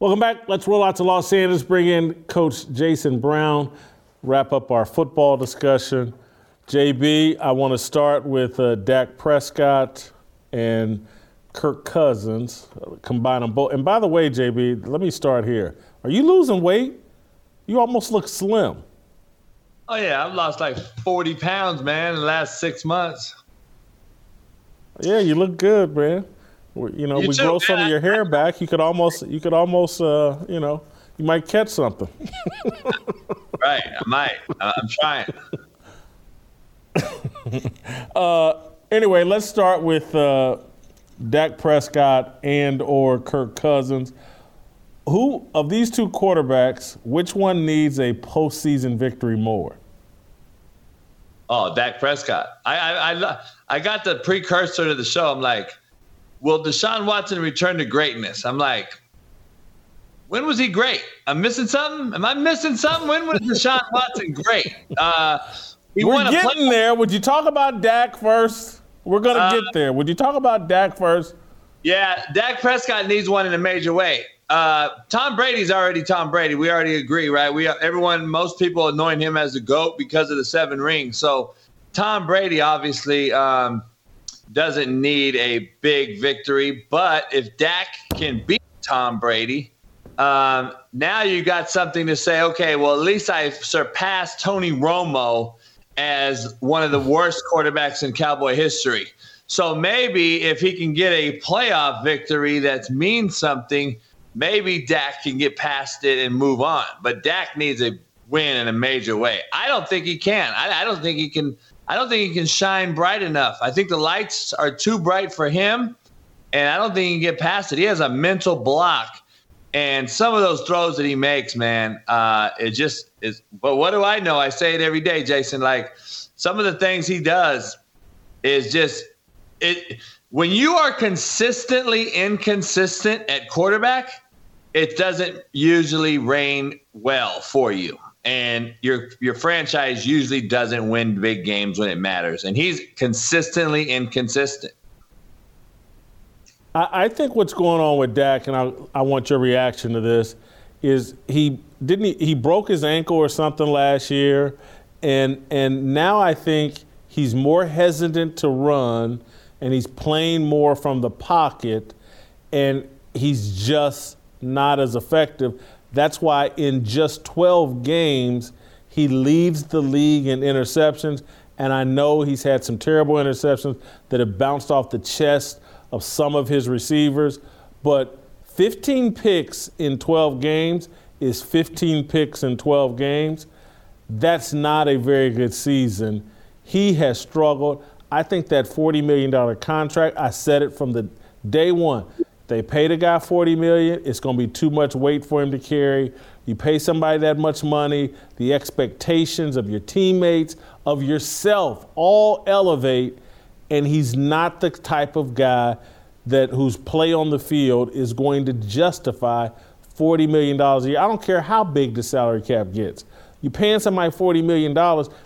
Welcome back. Let's roll out to Los Angeles, bring in Coach Jason Brown, wrap up our football discussion. JB, I want to start with uh, Dak Prescott and Kirk Cousins, combine them both. And by the way, JB, let me start here. Are you losing weight? You almost look slim. Oh, yeah, I've lost like 40 pounds, man, in the last six months. Yeah, you look good, man. You know, You we too, grow some of your hair back. You could almost, you could almost, uh, you know, you might catch something. Right, I might. I'm trying. uh, anyway, let's start with uh, Dak Prescott and or Kirk Cousins. Who of these two quarterbacks, which one needs a postseason victory more? Oh, Dak Prescott. I, I, I, I got the precursor to the show. I'm like, will Deshaun Watson return to greatness? I'm like, when was he great? I'm missing something. Am I missing something? When was Deshaun Watson great? Uh, he We're a getting there. Would you talk about Dak first? We're gonna Uh, get there. Would you talk about Dak first? Yeah, Dak Prescott needs one in a major way. Uh, Tom Brady's already Tom Brady. We already agree, right? We everyone, most people anoint him as the goat because of the seven rings. So Tom Brady obviously um, doesn't need a big victory, but if Dak can beat Tom Brady, um, now you got something to say. Okay, well at least I surpassed Tony Romo as one of the worst quarterbacks in Cowboy history. So maybe if he can get a playoff victory that means something, maybe Dak can get past it and move on. But Dak needs a win in a major way. I don't think he can. I, I don't think he can. I don't think he can shine bright enough. I think the lights are too bright for him, and I don't think he can get past it. He has a mental block, and some of those throws that he makes, man, uh, it just is. But what do I know? I say it every day, Jason. Like some of the things he does is just it when you are consistently inconsistent at quarterback, it doesn't usually rain well for you. And your your franchise usually doesn't win big games when it matters. And he's consistently inconsistent. I, I think what's going on with Dak, and I, I want your reaction to this, is he didn't he, he broke his ankle or something last year, and and now I think he's more hesitant to run, and he's playing more from the pocket, and he's just not as effective. That's why in just 12 games he leads the league in interceptions, and I know he's had some terrible interceptions that have bounced off the chest of some of his receivers, but 15 picks in 12 games is 15 picks in 12 games. That's not a very good season. He has struggled. I think that $40 million contract, I said it from the day one. They paid a guy 40 million, it's going to be too much weight for him to carry. You pay somebody that much money, the expectations of your teammates, of yourself all elevate and he's not the type of guy that whose play on the field is going to justify $40 million a year. I don't care how big the salary cap gets. You're paying somebody $40 million,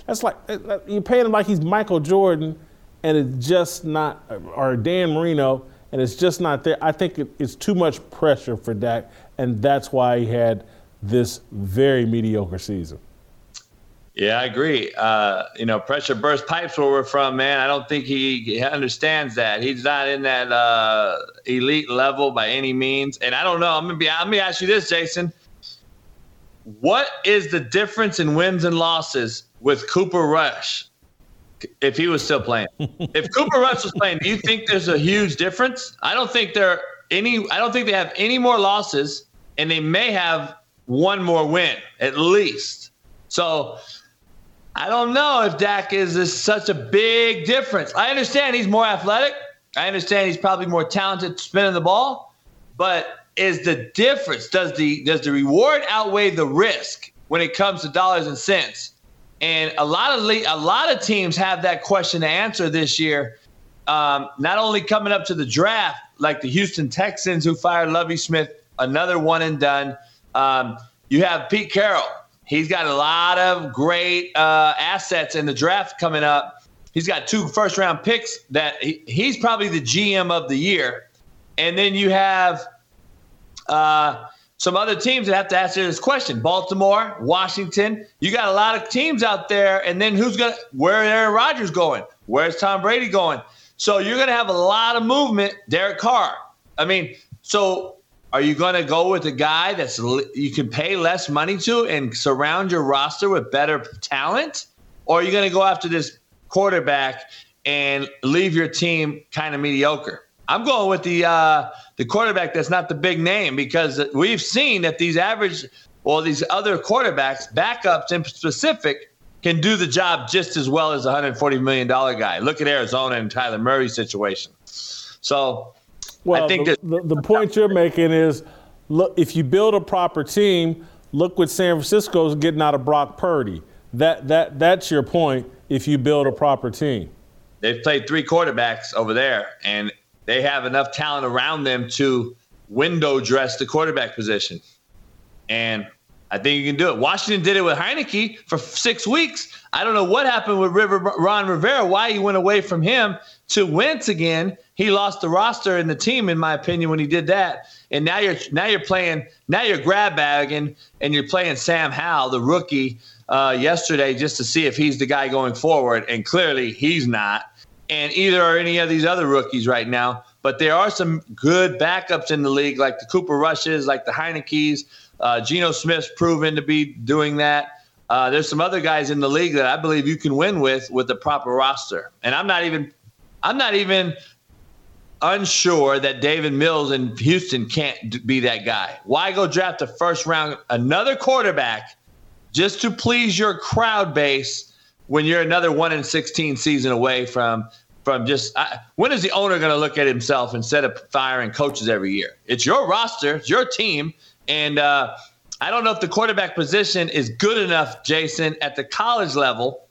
that's like, uh, uh, you're paying him like he's Michael Jordan, and it's just not, or Dan Marino, and it's just not there. I think it, it's too much pressure for Dak, and that's why he had this very mediocre season. Yeah, I agree. Uh, you know, pressure burst pipes where we're from, man. I don't think he, he understands that. He's not in that uh, elite level by any means. And I don't know. I'm gonna be. Let me ask you this, Jason. What is the difference in wins and losses with Cooper Rush if he was still playing? if Cooper Rush was playing, do you think there's a huge difference? I don't think there any. I don't think they have any more losses, and they may have one more win at least. So I don't know if Dak is, is such a big difference. I understand he's more athletic. I understand he's probably more talented spinning the ball, but is the difference? Does the does the reward outweigh the risk when it comes to dollars and cents? And a lot of a lot of teams have that question to answer this year. Um, not only coming up to the draft, like the Houston Texans who fired Lovie Smith, another one and done. Um, you have Pete Carroll. He's got a lot of great uh, assets in the draft coming up. He's got two first round picks that he, he's probably the GM of the year. And then you have uh, some other teams that have to answer this question Baltimore, Washington. You got a lot of teams out there. And then who's going to, where Aaron Rodgers going? Where's Tom Brady going? So you're going to have a lot of movement. Derek Carr. I mean, so are you going to go with a guy that's you can pay less money to and surround your roster with better talent, or are you going to go after this quarterback and leave your team kind of mediocre? I'm going with the uh, the quarterback that's not the big name because we've seen that these average or these other quarterbacks, backups in specific, can do the job just as well as a 140 million dollar guy. Look at Arizona and Kyler Murray's situation. So well, I think the, the, the point you're making is, look, if you build a proper team, look what San Francisco's getting out of Brock Purdy. That that that's your point. If you build a proper team, they've played three quarterbacks over there, and they have enough talent around them to window dress the quarterback position. And I think you can do it. Washington did it with Heinicke for six weeks. I don't know what happened with River, Ron Rivera, why he went away from him to Wentz again. He lost the roster and the team, in my opinion, when he did that. And now you're now you're playing now you're grab bagging and you're playing Sam Howell, the rookie, uh, yesterday just to see if he's the guy going forward. And clearly he's not. And either are any of these other rookies right now. But there are some good backups in the league, like the Cooper Rushes, like the Heinickes. Uh, Geno Smith's proven to be doing that. Uh, there's some other guys in the league that I believe you can win with with the proper roster. And I'm not even I'm not even unsure that Davis Mills in Houston can't be that guy. Why go draft a first round another quarterback just to please your crowd base when you're another one in 16 season away from from just I, when is the owner going to look at himself instead of firing coaches every year? It's your roster, it's your team, and uh, I don't know if the quarterback position is good enough, Jason, at the college level,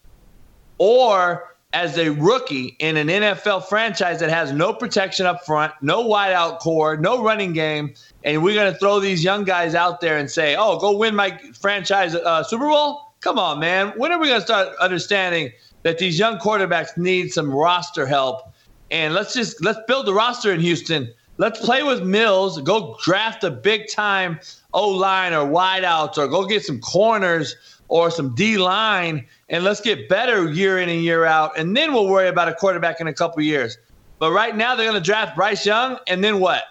or as a rookie in an NFL franchise that has no protection up front, no wideout core, no running game, and we're going to throw these young guys out there and say, "Oh, go win my franchise uh, Super Bowl." Come on, man. When are we going to start understanding that these young quarterbacks need some roster help? And let's just let's build the roster in Houston. Let's play with Mills. Go draft a big time O line or wideouts, or go get some corners or some D line, and let's get better year in and year out, and then we'll worry about a quarterback in a couple years. But right now, they're going to draft Bryce Young, and then what?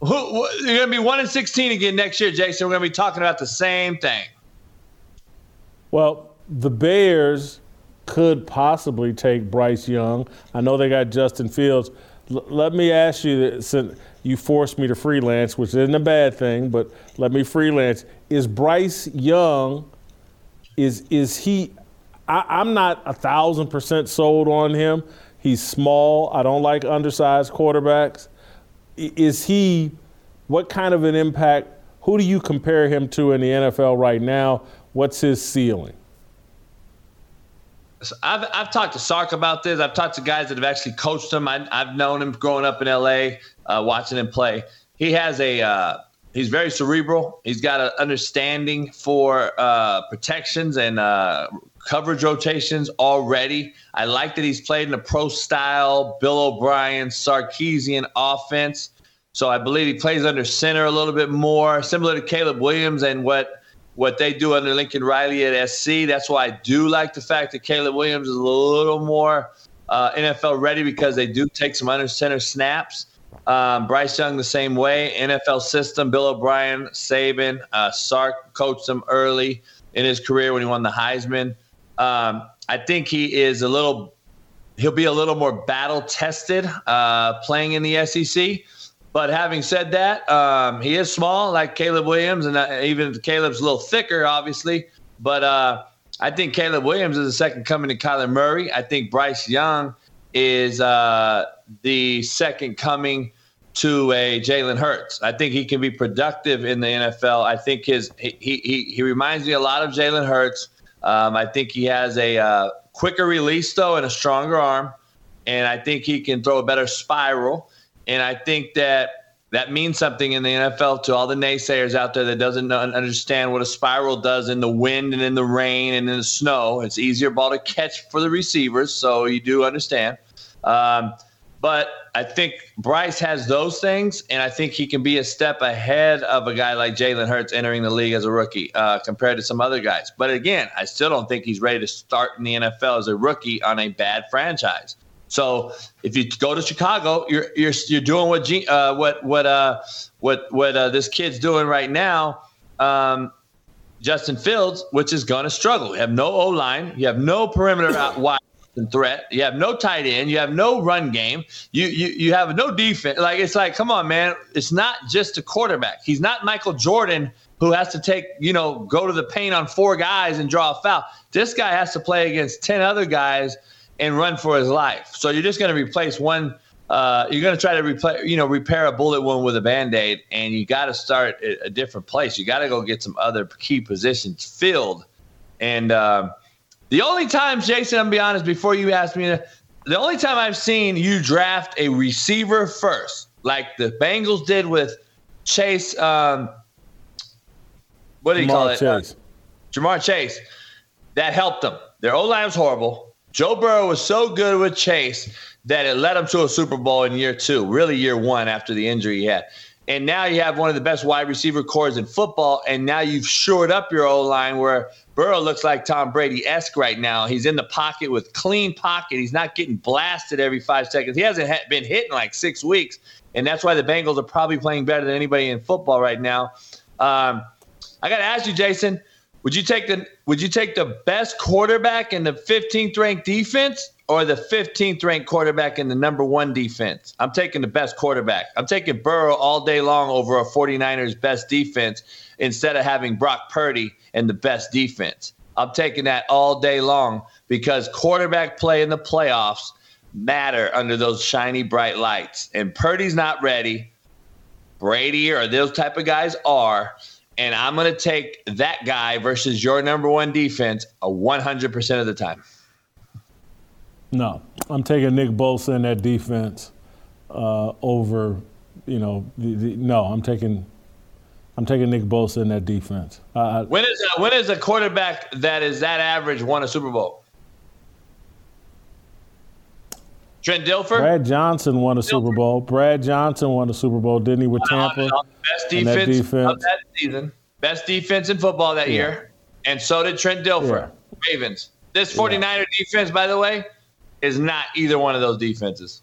Who, who, you're going to be one in sixteen again next year, Jason. We're going to be talking about the same thing. Well, the Bears could possibly take Bryce Young. I know they got Justin Fields. L- let me ask you, since you forced me to freelance, which isn't a bad thing, but let me freelance. Is Bryce Young is is he? I, am not a thousand percent sold on him. He's small. I don't like undersized quarterbacks. Is he? What kind of an impact? Who do you compare him to in the NFL right now? What's his ceiling? So I've, I've talked to Sark about this. I've talked to guys that have actually coached him. I, have known him growing up in LA, uh, watching him play. He has a uh, he's very cerebral. He's got an understanding for uh, protections and uh, coverage rotations already. I like that he's played in a pro style Bill O'Brien Sarkisian offense. So I believe he plays under center a little bit more, similar to Caleb Williams and what what they do under Lincoln Riley at SC. That's why I do like the fact that Caleb Williams is a little more uh, NFL ready because they do take some under center snaps. Um, Bryce Young the same way. NFL system. Bill O'Brien, Saban, uh, Sark coached him early in his career when he won the Heisman. Um, I think he is a little. He'll be a little more battle tested uh, playing in the SEC. But having said that, um, he is small, like Caleb Williams, and uh, even Caleb's a little thicker, obviously. But uh, I think Caleb Williams is the second coming to Kyler Murray. I think Bryce Young is uh, the second coming to a Jalen Hurts. I think he can be productive in the NFL. I think his he he, he reminds me a lot of Jalen Hurts. Um, I think he has a uh, quicker release though and a stronger arm, and I think he can throw a better spiral. And I think that that means something in the NFL to all the naysayers out there that doesn't understand what a spiral does in the wind and in the rain and in the snow. It's easier ball to catch for the receivers, so you do understand. Um, but I think Bryce has those things, and I think he can be a step ahead of a guy like Jalen Hurts entering the league as a rookie uh, compared to some other guys. But again, I still don't think he's ready to start in the NFL as a rookie on a bad franchise. So if you go to Chicago, you're you're you're doing what G, uh, what what uh, what what uh, this kid's doing right now. Um, Justin Fields, which is going to struggle. You have no O line. You have no perimeter out wide threat. You have no tight end. You have no run game. You you you have no defense. Like it's like, come on, man. It's not just a quarterback. He's not Michael Jordan who has to take you know go to the paint on four guys and draw a foul. This guy has to play against ten other guys and run for his life. So you're just going to replace one. Uh, you're going to try to replace, you know, repair a bullet wound with a band aid, and you got to start at a different place. You got to go get some other key positions filled. And uh, the only time, Jason, I'm be honest, before you ask me, the only time I've seen you draft a receiver first, like the Bengals did with Chase. Um, what do you Ja'Marr call it? Chase. Uh, Ja'Marr Chase. That helped them. Their O line was horrible. Joe Burrow was so good with Chase that it led him to a Super Bowl in year two, really year one after the injury he had. And now you have one of the best wide receiver cores in football, and now you've shored up your O line where Burrow looks like Tom Brady esque right now. He's in the pocket with clean pocket. He's not getting blasted every five seconds. He hasn't ha- been hit in like six weeks, and that's why the Bengals are probably playing better than anybody in football right now. Um, I got to ask you, Jason. Would you take the Would you take the best quarterback in the 15th ranked defense or the 15th ranked quarterback in the number one defense? I'm taking the best quarterback. I'm taking Burrow all day long over a 49ers best defense instead of having Brock Purdy and the best defense. I'm taking that all day long because quarterback play in the playoffs matter under those shiny bright lights. And Purdy's not ready. Brady or those type of guys are and I'm going to take that guy versus your number one defense a 100% of the time. No, I'm taking Nick Bosa in that defense uh, over, you know, the, the, no, I'm taking, I'm taking Nick Bosa in that defense. Uh, when is a, when is a quarterback that is that average won a Super Bowl? Trent Dilfer. Brad Johnson won a Dilfer. Super Bowl. Brad Johnson won a Super Bowl, didn't he, with Tampa? best defense, defense, of that season. Best defense in football that yeah. year. And so did Trent Dilfer. Yeah. Ravens. This 49er yeah. defense, by the way, is not either one of those defenses.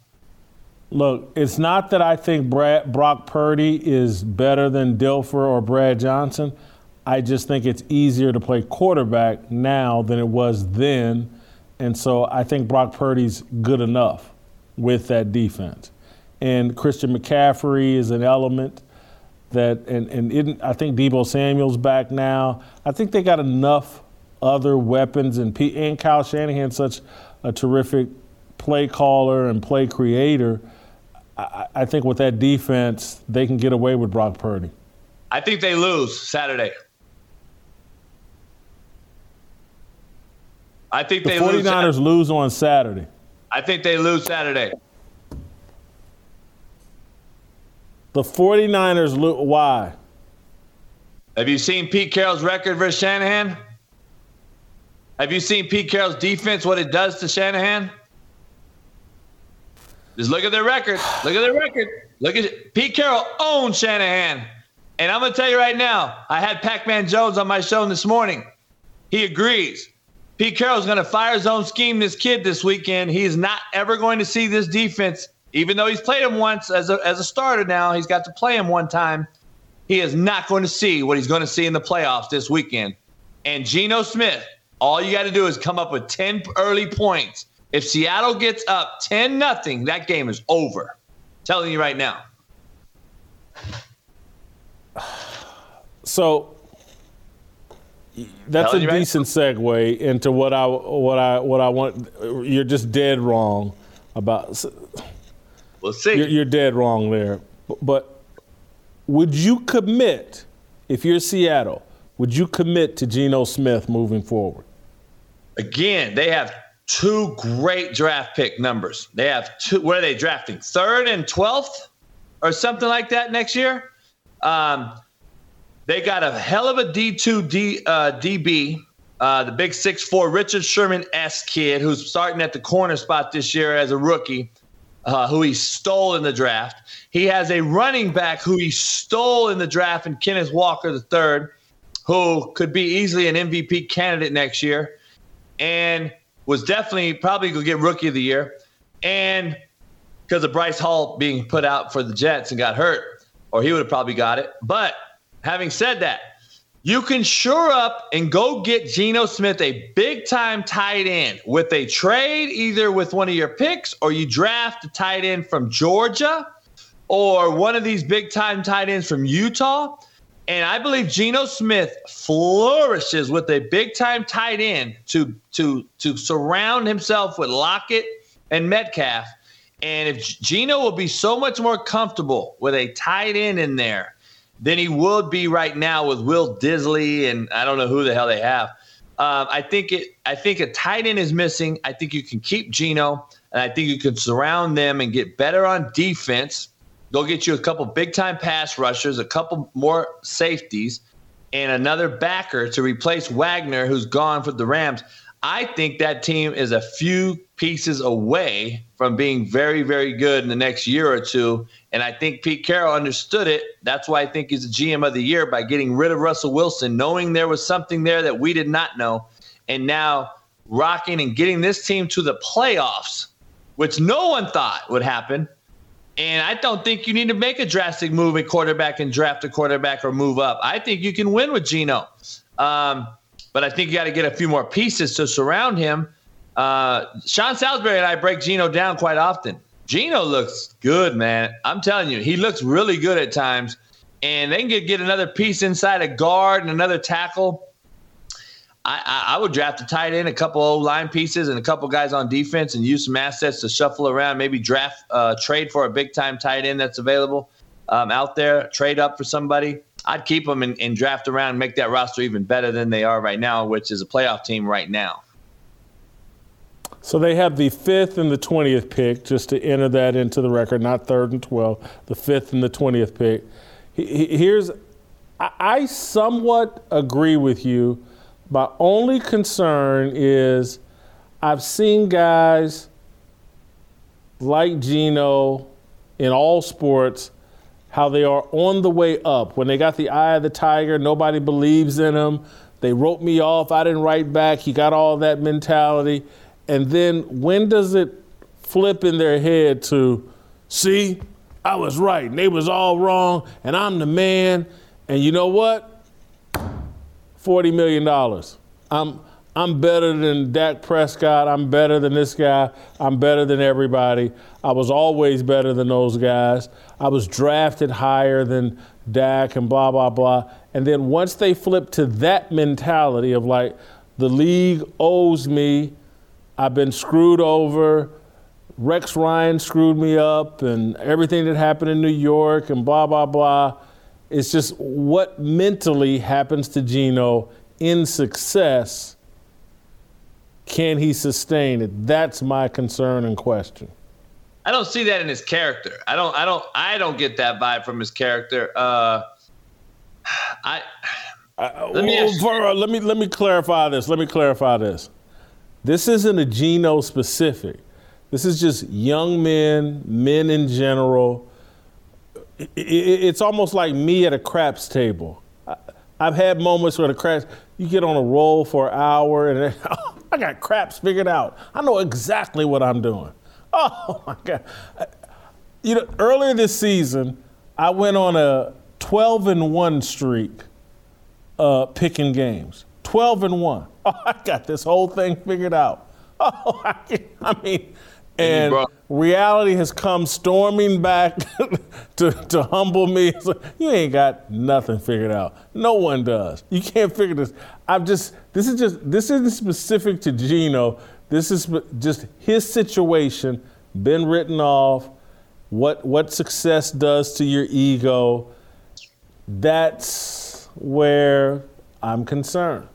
Look, it's not that I think Brad, Brock Purdy is better than Dilfer or Brad Johnson. I just think it's easier to play quarterback now than it was then. And so I think Brock Purdy's good enough with that defense. And Christian McCaffrey is an element that, and, and it, I think Deebo Samuel's back now. I think they got enough other weapons, and, P, and Kyle Shanahan's such a terrific play caller and play creator. I, I think with that defense, they can get away with Brock Purdy. I think they lose Saturday. I think the they 49ers lose, lose on Saturday. I think they lose Saturday. The 49ers lose. Why? Have you seen Pete Carroll's record versus Shanahan? Have you seen Pete Carroll's defense, what it does to Shanahan? Just look at their record. Look at their record. Look at. Pete Carroll owns Shanahan. And I'm going to tell you right now, I had Pac Man Jones on my show this morning. He agrees. Pete Carroll's going to fire his own scheme this kid this weekend. He's not ever going to see this defense, even though he's played him once as a, as a starter now. He's got to play him one time. He is not going to see what he's going to see in the playoffs this weekend. And Geno Smith, all you got to do is come up with 10 early points. If Seattle gets up 10 nothing, that game is over. I'm telling you right now. So that's a decent segue into what I what I what I want. You're just dead wrong about. We'll see. You're, you're dead wrong there. but would you commit if you're Seattle? Would you commit to Geno Smith moving forward? Again, they have two great draft pick numbers. They have two. What are they drafting? Third and twelfth, or something like that next year. Um, they got a hell of a D two D uh, DB, uh, the big six four Richard Sherman S kid who's starting at the corner spot this year as a rookie, uh, who he stole in the draft. He has a running back who he stole in the draft, and Kenneth Walker the third, who could be easily an MVP candidate next year, and was definitely probably going to get rookie of the year. And because of Breece Hall being put out for the Jets and got hurt, or he would have probably got it. But having said that, you can sure up and go get Geno Smith a big time tight end with a trade, either with one of your picks or you draft a tight end from Georgia or one of these big time tight ends from Utah. And I believe Geno Smith flourishes with a big time tight end to to to surround himself with Lockett and Metcalf. And if Geno will be so much more comfortable with a tight end in there than he would be right now with Will Dissly and I don't know who the hell they have. Um, I think it. I think a tight end is missing. I think you can keep Geno, and I think you can surround them and get better on defense. Go get you a couple big time pass rushers, a couple more safeties, and another backer to replace Wagner, who's gone for the Rams. I think that team is a few pieces away from being very, very good in the next year or two. And I think Pete Carroll understood it. That's why I think he's the GM of the year by getting rid of Russell Wilson, knowing there was something there that we did not know. And now rocking and getting this team to the playoffs, which no one thought would happen. And I don't think you need to make a drastic move at quarterback and draft a quarterback or move up. I think you can win with Geno. Um, but I think you got to get a few more pieces to surround him. Uh, Sean Salisbury and I break Geno down quite often. Geno looks good, man. I'm telling you, he looks really good at times. And they can get another piece inside a guard and another tackle. I, I, I would draft a tight end, a couple old line pieces, and a couple guys on defense, and use some assets to shuffle around. Maybe draft, uh, trade for a big time tight end that's available um, out there. Trade up for somebody. I'd keep them and, and draft around make that roster even better than they are right now, which is a playoff team right now. So they have the fifth and the 20th pick, just to enter that into the record, not third and 12, the fifth and the 20th pick. Here's, I somewhat agree with you. My only concern is I've seen guys like Geno in all sports how they are on the way up. When they got the eye of the tiger, nobody believes in them. They wrote me off. I didn't write back. He got all that mentality. And then when does it flip in their head to, see, I was right and they was all wrong and I'm the man. And you know what? $40 million. I'm, I'm better than Dak Prescott. I'm better than this guy. I'm better than everybody. I was always better than those guys. I was drafted higher than Dak and blah, blah, blah. And then once they flip to that mentality of like, the league owes me, I've been screwed over, Rex Ryan screwed me up, and everything that happened in New York and blah, blah, blah. It's just what mentally happens to Geno in success can he sustain it? That's my concern and question. I don't see that in his character. I don't. I don't. I don't get that vibe from his character. Uh, I. Uh, let, me well, let me let me clarify this. Let me clarify this. This isn't a Geno specific. This is just young men, men in general. It, it, it's almost like me at a craps table. I, I've had moments where the craps, you get on a roll for an hour and I got craps figured out. I know exactly what I'm doing. Oh my God. You know, earlier this season, I went on a 12 and 1 streak uh, picking games. 12 and 1. Oh, I got this whole thing figured out. Oh, I, I mean, and reality has come storming back to, to humble me. you ain't got nothing figured out. No one does. You can't figure this. I'm just. This is just. This isn't specific to Geno. This is just his situation. Been written off. what what success does to your ego. That's where I'm concerned.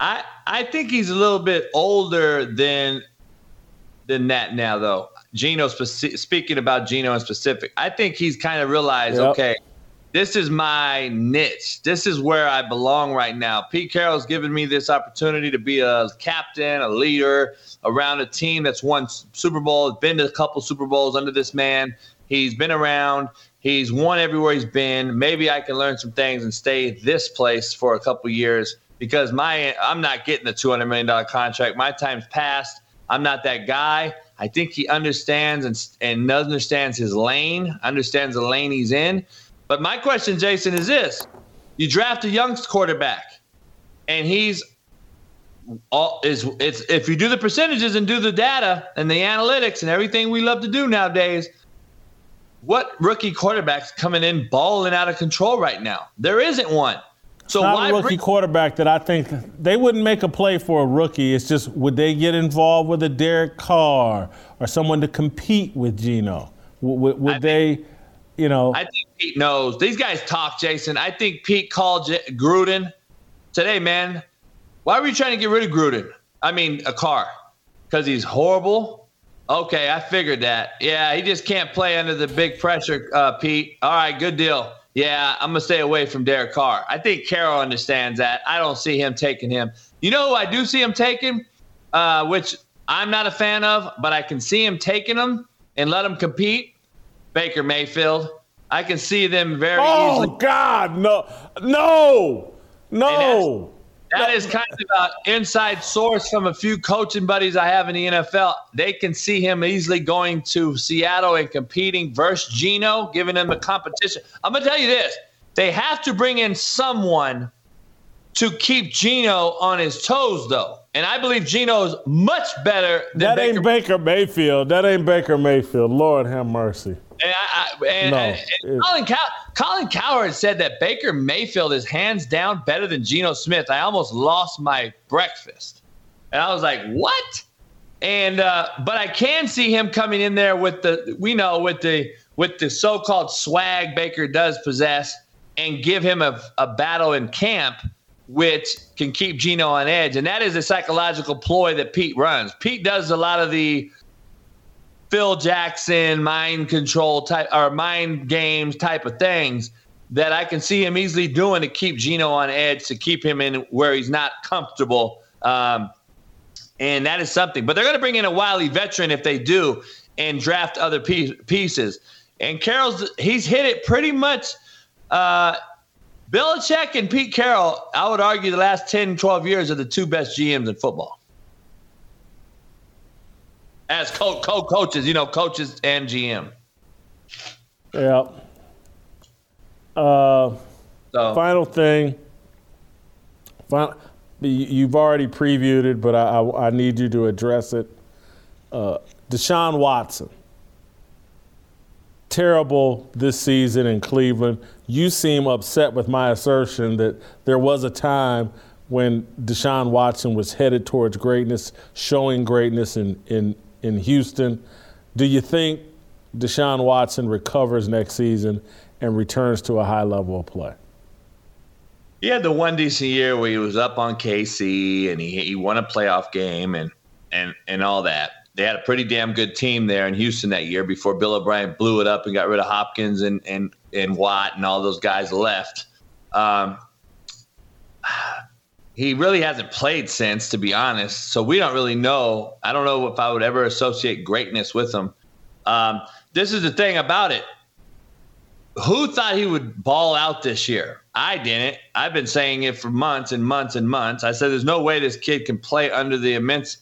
I I think he's a little bit older than than that now, though. Geno, speci- speaking about Geno in specific, I think he's kind of realized, Yep. okay, this is my niche. This is where I belong right now. Pete Carroll's given me this opportunity to be a captain, a leader around a team that's won Super Bowl, been to a couple Super Bowls under this man. He's been around. He's won everywhere he's been. Maybe I can learn some things and stay this place for a couple years because my I'm not getting the 200 million dollar contract. My time's passed. I'm not that guy. I think he understands and and understands his lane, understands the lane he's in. But my question, Jason, is this: You draft a young quarterback, and he's all is it's if you do the percentages and do the data and the analytics and everything we love to do nowadays. What rookie quarterbacks coming in balling out of control right now? There isn't one. So not why a rookie bring- quarterback that I think they wouldn't make a play for a rookie. It's just would they get involved with a Derek Carr or someone to compete with Geno? Would, would, would they, you know? I think Pete knows. These guys talk, Jason. I think Pete called J- Gruden today, man. Why were you trying to get rid of Gruden? I mean, a car. Because he's horrible? Okay, I figured that. Yeah, he just can't play under the big pressure, uh, Pete. All right, good deal. Yeah, I'm going to stay away from Derek Carr. I think Carroll understands that. I don't see him taking him. You know who I do see him taking, uh, which I'm not a fan of, but I can see him taking him and let him compete? Baker Mayfield. I can see them very oh easily. God, no, no, no. That is kind of an inside source from a few coaching buddies I have in the NFL. They can see him easily going to Seattle and competing versus Geno, giving him a competition. I'm going to tell you this they have to bring in someone to keep Geno on his toes, though. And I believe Geno is much better than That Baker ain't Baker Mayfield. That ain't Baker Mayfield. Lord have mercy. And, I, I, and, No, and- and Colin, Cow- Colin Cowherd said that Baker Mayfield is hands down better than Geno Smith. I almost lost my breakfast, and I was like, "What?" And uh, but I can see him coming in there with the we know with the with the so-called swag Baker does possess, and give him a, a battle in camp, which can keep Geno on edge. And that is a psychological ploy that Pete runs. Pete does a lot of the Phil Jackson mind control type or mind games type of things that I can see him easily doing to keep Geno on edge, to keep him in where he's not comfortable. Um, and that is something. But they're going to bring in a wily veteran if they do and draft other pie- pieces. And Carroll's, he's hit it pretty much. Uh, Belichick and Pete Carroll, I would argue the last 10, 12 years are the two best GMs in football. As co- co- coaches, you know, coaches and GM. Yeah. Uh, So- final thing. Final, you- you've already previewed it, but I, I, I need you to address it. Uh, Deshaun Watson. Terrible this season in Cleveland. You seem upset with my assertion that there was a time when Deshaun Watson was headed towards greatness, showing greatness in, in, in Houston. Do you think Deshaun Watson recovers next season and returns to a high level of play? He had the one decent year where he was up on KC and he, he won a playoff game and, and, and all that. They had a pretty damn good team there in Houston that year before Bill O'Brien blew it up and got rid of Hopkins and, and, and Watt and all those guys left. Um, he really hasn't played since, to be honest. So we don't really know. I don't know if I would ever associate greatness with him. Um, this is the thing about it. Who thought he would ball out this year? I didn't. I've been saying it for months and months and months. I said there's no way this kid can play under the immense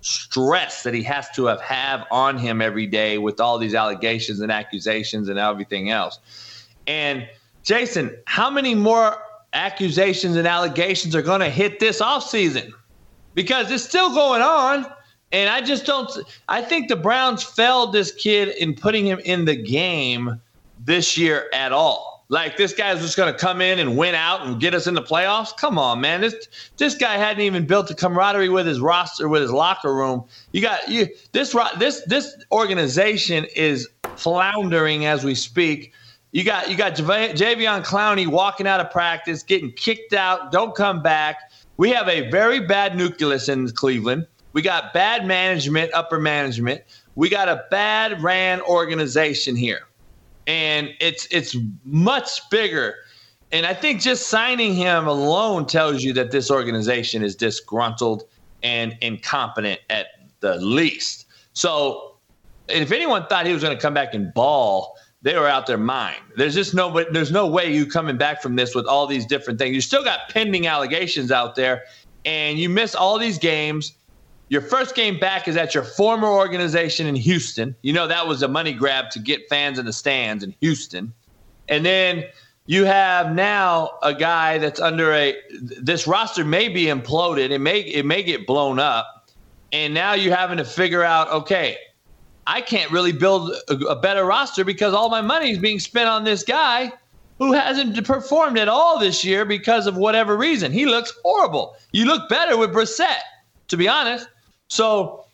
stress that he has to have have on him every day with all these allegations and accusations and everything else. And Jason, how many more accusations and allegations are going to hit this offseason? Because it's still going on. And I just don't I think the Browns failed this kid in putting him in the game this year at all. Like this guy's just going to come in and win out and get us in the playoffs. Come on, man. This this guy hadn't even built a camaraderie with his roster, with his locker room. You got you this this this organization is floundering as we speak. You got you got Jav- Jadeveon Clowney walking out of practice, getting kicked out, don't come back. We have a very bad nucleus in Cleveland. We got bad management, upper management. We got a bad ran organization here. And it's it's much bigger. And I think just signing him alone tells you that this organization is disgruntled and incompetent at the least. So if anyone thought he was going to come back and ball, they were out their mind. There's just no there's no way you coming back from this with all these different things. You still got pending allegations out there, and you miss all these games. Your first game back is at your former organization in Houston. You know that was a money grab to get fans in the stands in Houston, and then you have now a guy that's under a this roster may be imploded. It may it may get blown up, and now you're having to figure out okay I can't really build a, a better roster because all my money is being spent on this guy who hasn't performed at all this year because of whatever reason. He looks horrible. You look better with Brissett, to be honest. So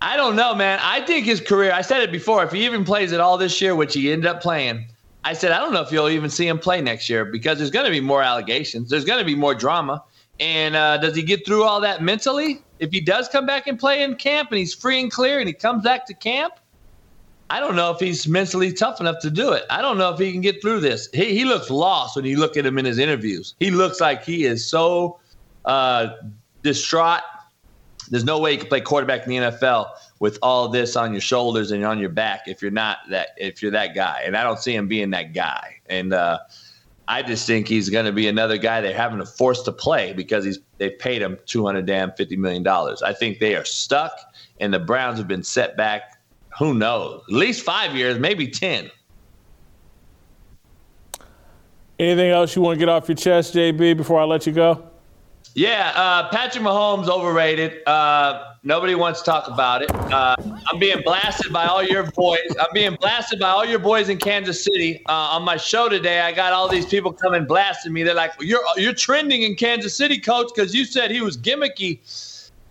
I don't know, man. I think his career, I said it before, if he even plays at all this year, which he ended up playing, I said, I don't know if you'll even see him play next year because there's going to be more allegations. There's going to be more drama. And uh, does he get through all that mentally? If he does come back and play in camp and he's free and clear and he comes back to camp, I don't know if he's mentally tough enough to do it. I don't know if he can get through this. He, he looks lost when you look at him in his interviews. He looks like he is so uh, distraught. There's no way you can play quarterback in the NFL with all this on your shoulders and on your back if you're not that if you're that guy. And I don't see him being that guy. And uh, I just think he's going to be another guy they're having to force to play because he's they paid him two hundred damn fifty million dollars. I think they are stuck, and the Browns have been set back. Who knows? At least five years, maybe ten. Anything else you want to get off your chest, JB, before I let you go? Yeah, uh, Patrick Mahomes overrated. Uh, nobody wants to talk about it. Uh, I'm being blasted by all your boys. I'm being blasted by all your boys in Kansas City. Uh, on my show today, I got all these people coming blasting me. They're like, "You're you're trending in Kansas City, coach, because you said he was gimmicky."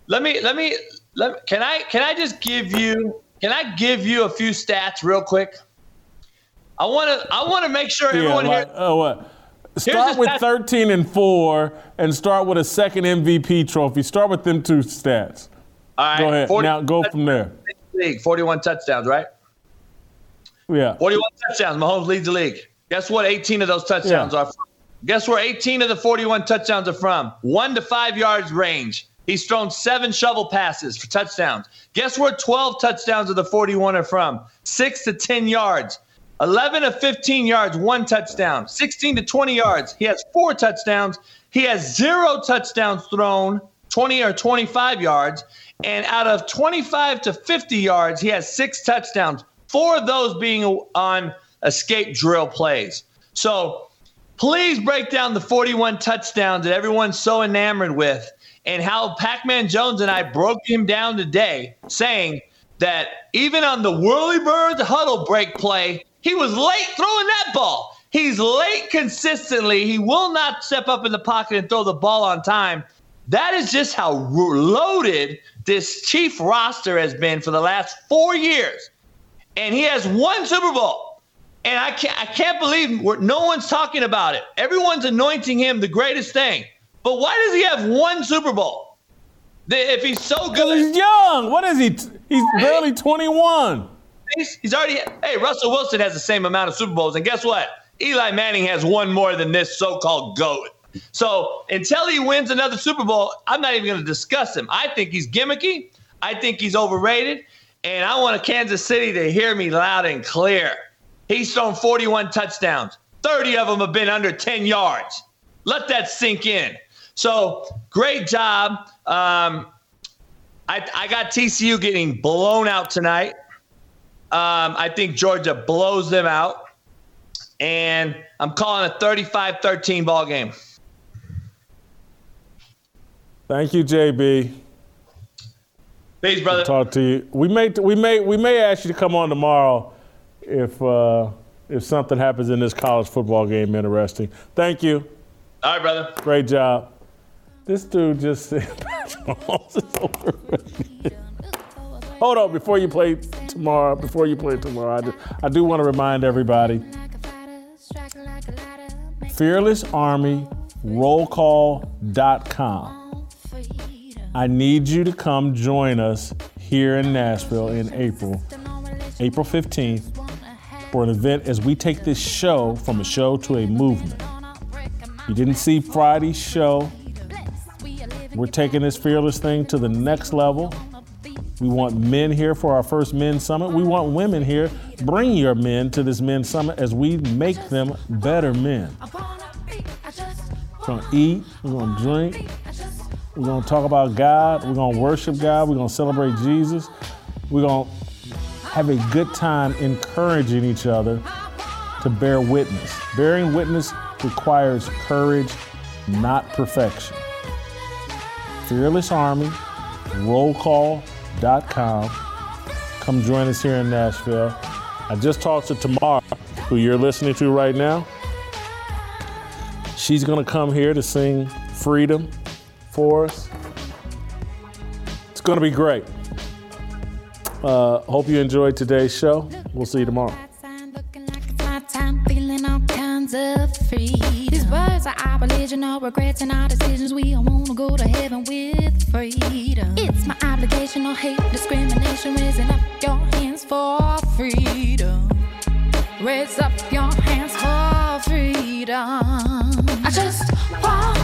Let me let me let can I can I just give you can I give you a few stats real quick? I want to I want to make sure everyone like, here. Oh, what? Start with 13 and 4 and start with a second MVP trophy. Start with them two stats. All right. Go ahead. now go from there. League, 41 touchdowns, right? Yeah. 41 touchdowns. Mahomes leads the league. Guess what? 18 of those touchdowns yeah. are from? Guess where 18 of the 41 touchdowns are from? One to five yards range. He's thrown seven shovel passes for touchdowns. Guess where 12 touchdowns of the 41 are from? Six to 10 yards. 11 to 15 yards, one touchdown. 16 to 20 yards, he has four touchdowns. He has zero touchdowns thrown, 20 or 25 yards. And out of 25 to 50 yards, he has six touchdowns, four of those being on escape drill plays. So please break down the 41 touchdowns that everyone's so enamored with and how Pac Man Jones and I broke him down today, saying that even on the Whirly Birds huddle break play, he was late throwing that ball. He's late consistently. He will not step up in the pocket and throw the ball on time. That is just how loaded this Chief roster has been for the last four years. And he has one Super Bowl. And I can't, I can't believe no one's talking about it. Everyone's anointing him the greatest thing. But why does he have one Super Bowl? If he's so good. He's young. What is he? He's barely 21. He's, he's already. Hey, Russell Wilson has the same amount of Super Bowls, and guess what? Eli Manning has one more than this so-called goat. So until he wins another Super Bowl, I'm not even going to discuss him. I think he's gimmicky. I think he's overrated, and I want a Kansas City to hear me loud and clear. He's thrown 41 touchdowns. 30 of them have been under 10 yards. Let that sink in. So great job. Um, I, I got TCU getting blown out tonight. Um, I think Georgia blows them out. And I'm calling a 35 13 ball game. Thank you, JB. Peace, brother. talk to you. We may we may we may ask you to come on tomorrow if uh, if something happens in this college football game interesting. Thank you. All right, brother. Great job. This dude just said Hold on before you play tomorrow, before you play tomorrow, I do, I do want to remind everybody Fearless Army rollcall.com. I need you to come join us here in Nashville in April, April 15th, for an event as we take this show from a show to a movement. You didn't see Friday's show. We're taking this fearless thing to the next level. We want men here for our first men's summit. We want women here. Bring your men to this men's summit as we make them better men. We're gonna eat, we're gonna drink, we're gonna talk about God, we're gonna worship God, we're gonna celebrate Jesus, we're gonna have a good time encouraging each other to bear witness. Bearing witness requires courage, not perfection. Fearless Army, rollcall.com. Come join us here in Nashville. I just talked to Tamara, who you're listening to right now. She's going to come here to sing Freedom for us. It's going to be great. Uh, hope you enjoyed today's show. We'll see you tomorrow. regrets our decisions. We all wanna go to heaven with freedom. It's my obligation, no hate, discrimination. Raising up your hands for freedom. Raise up your hands for freedom. I just want,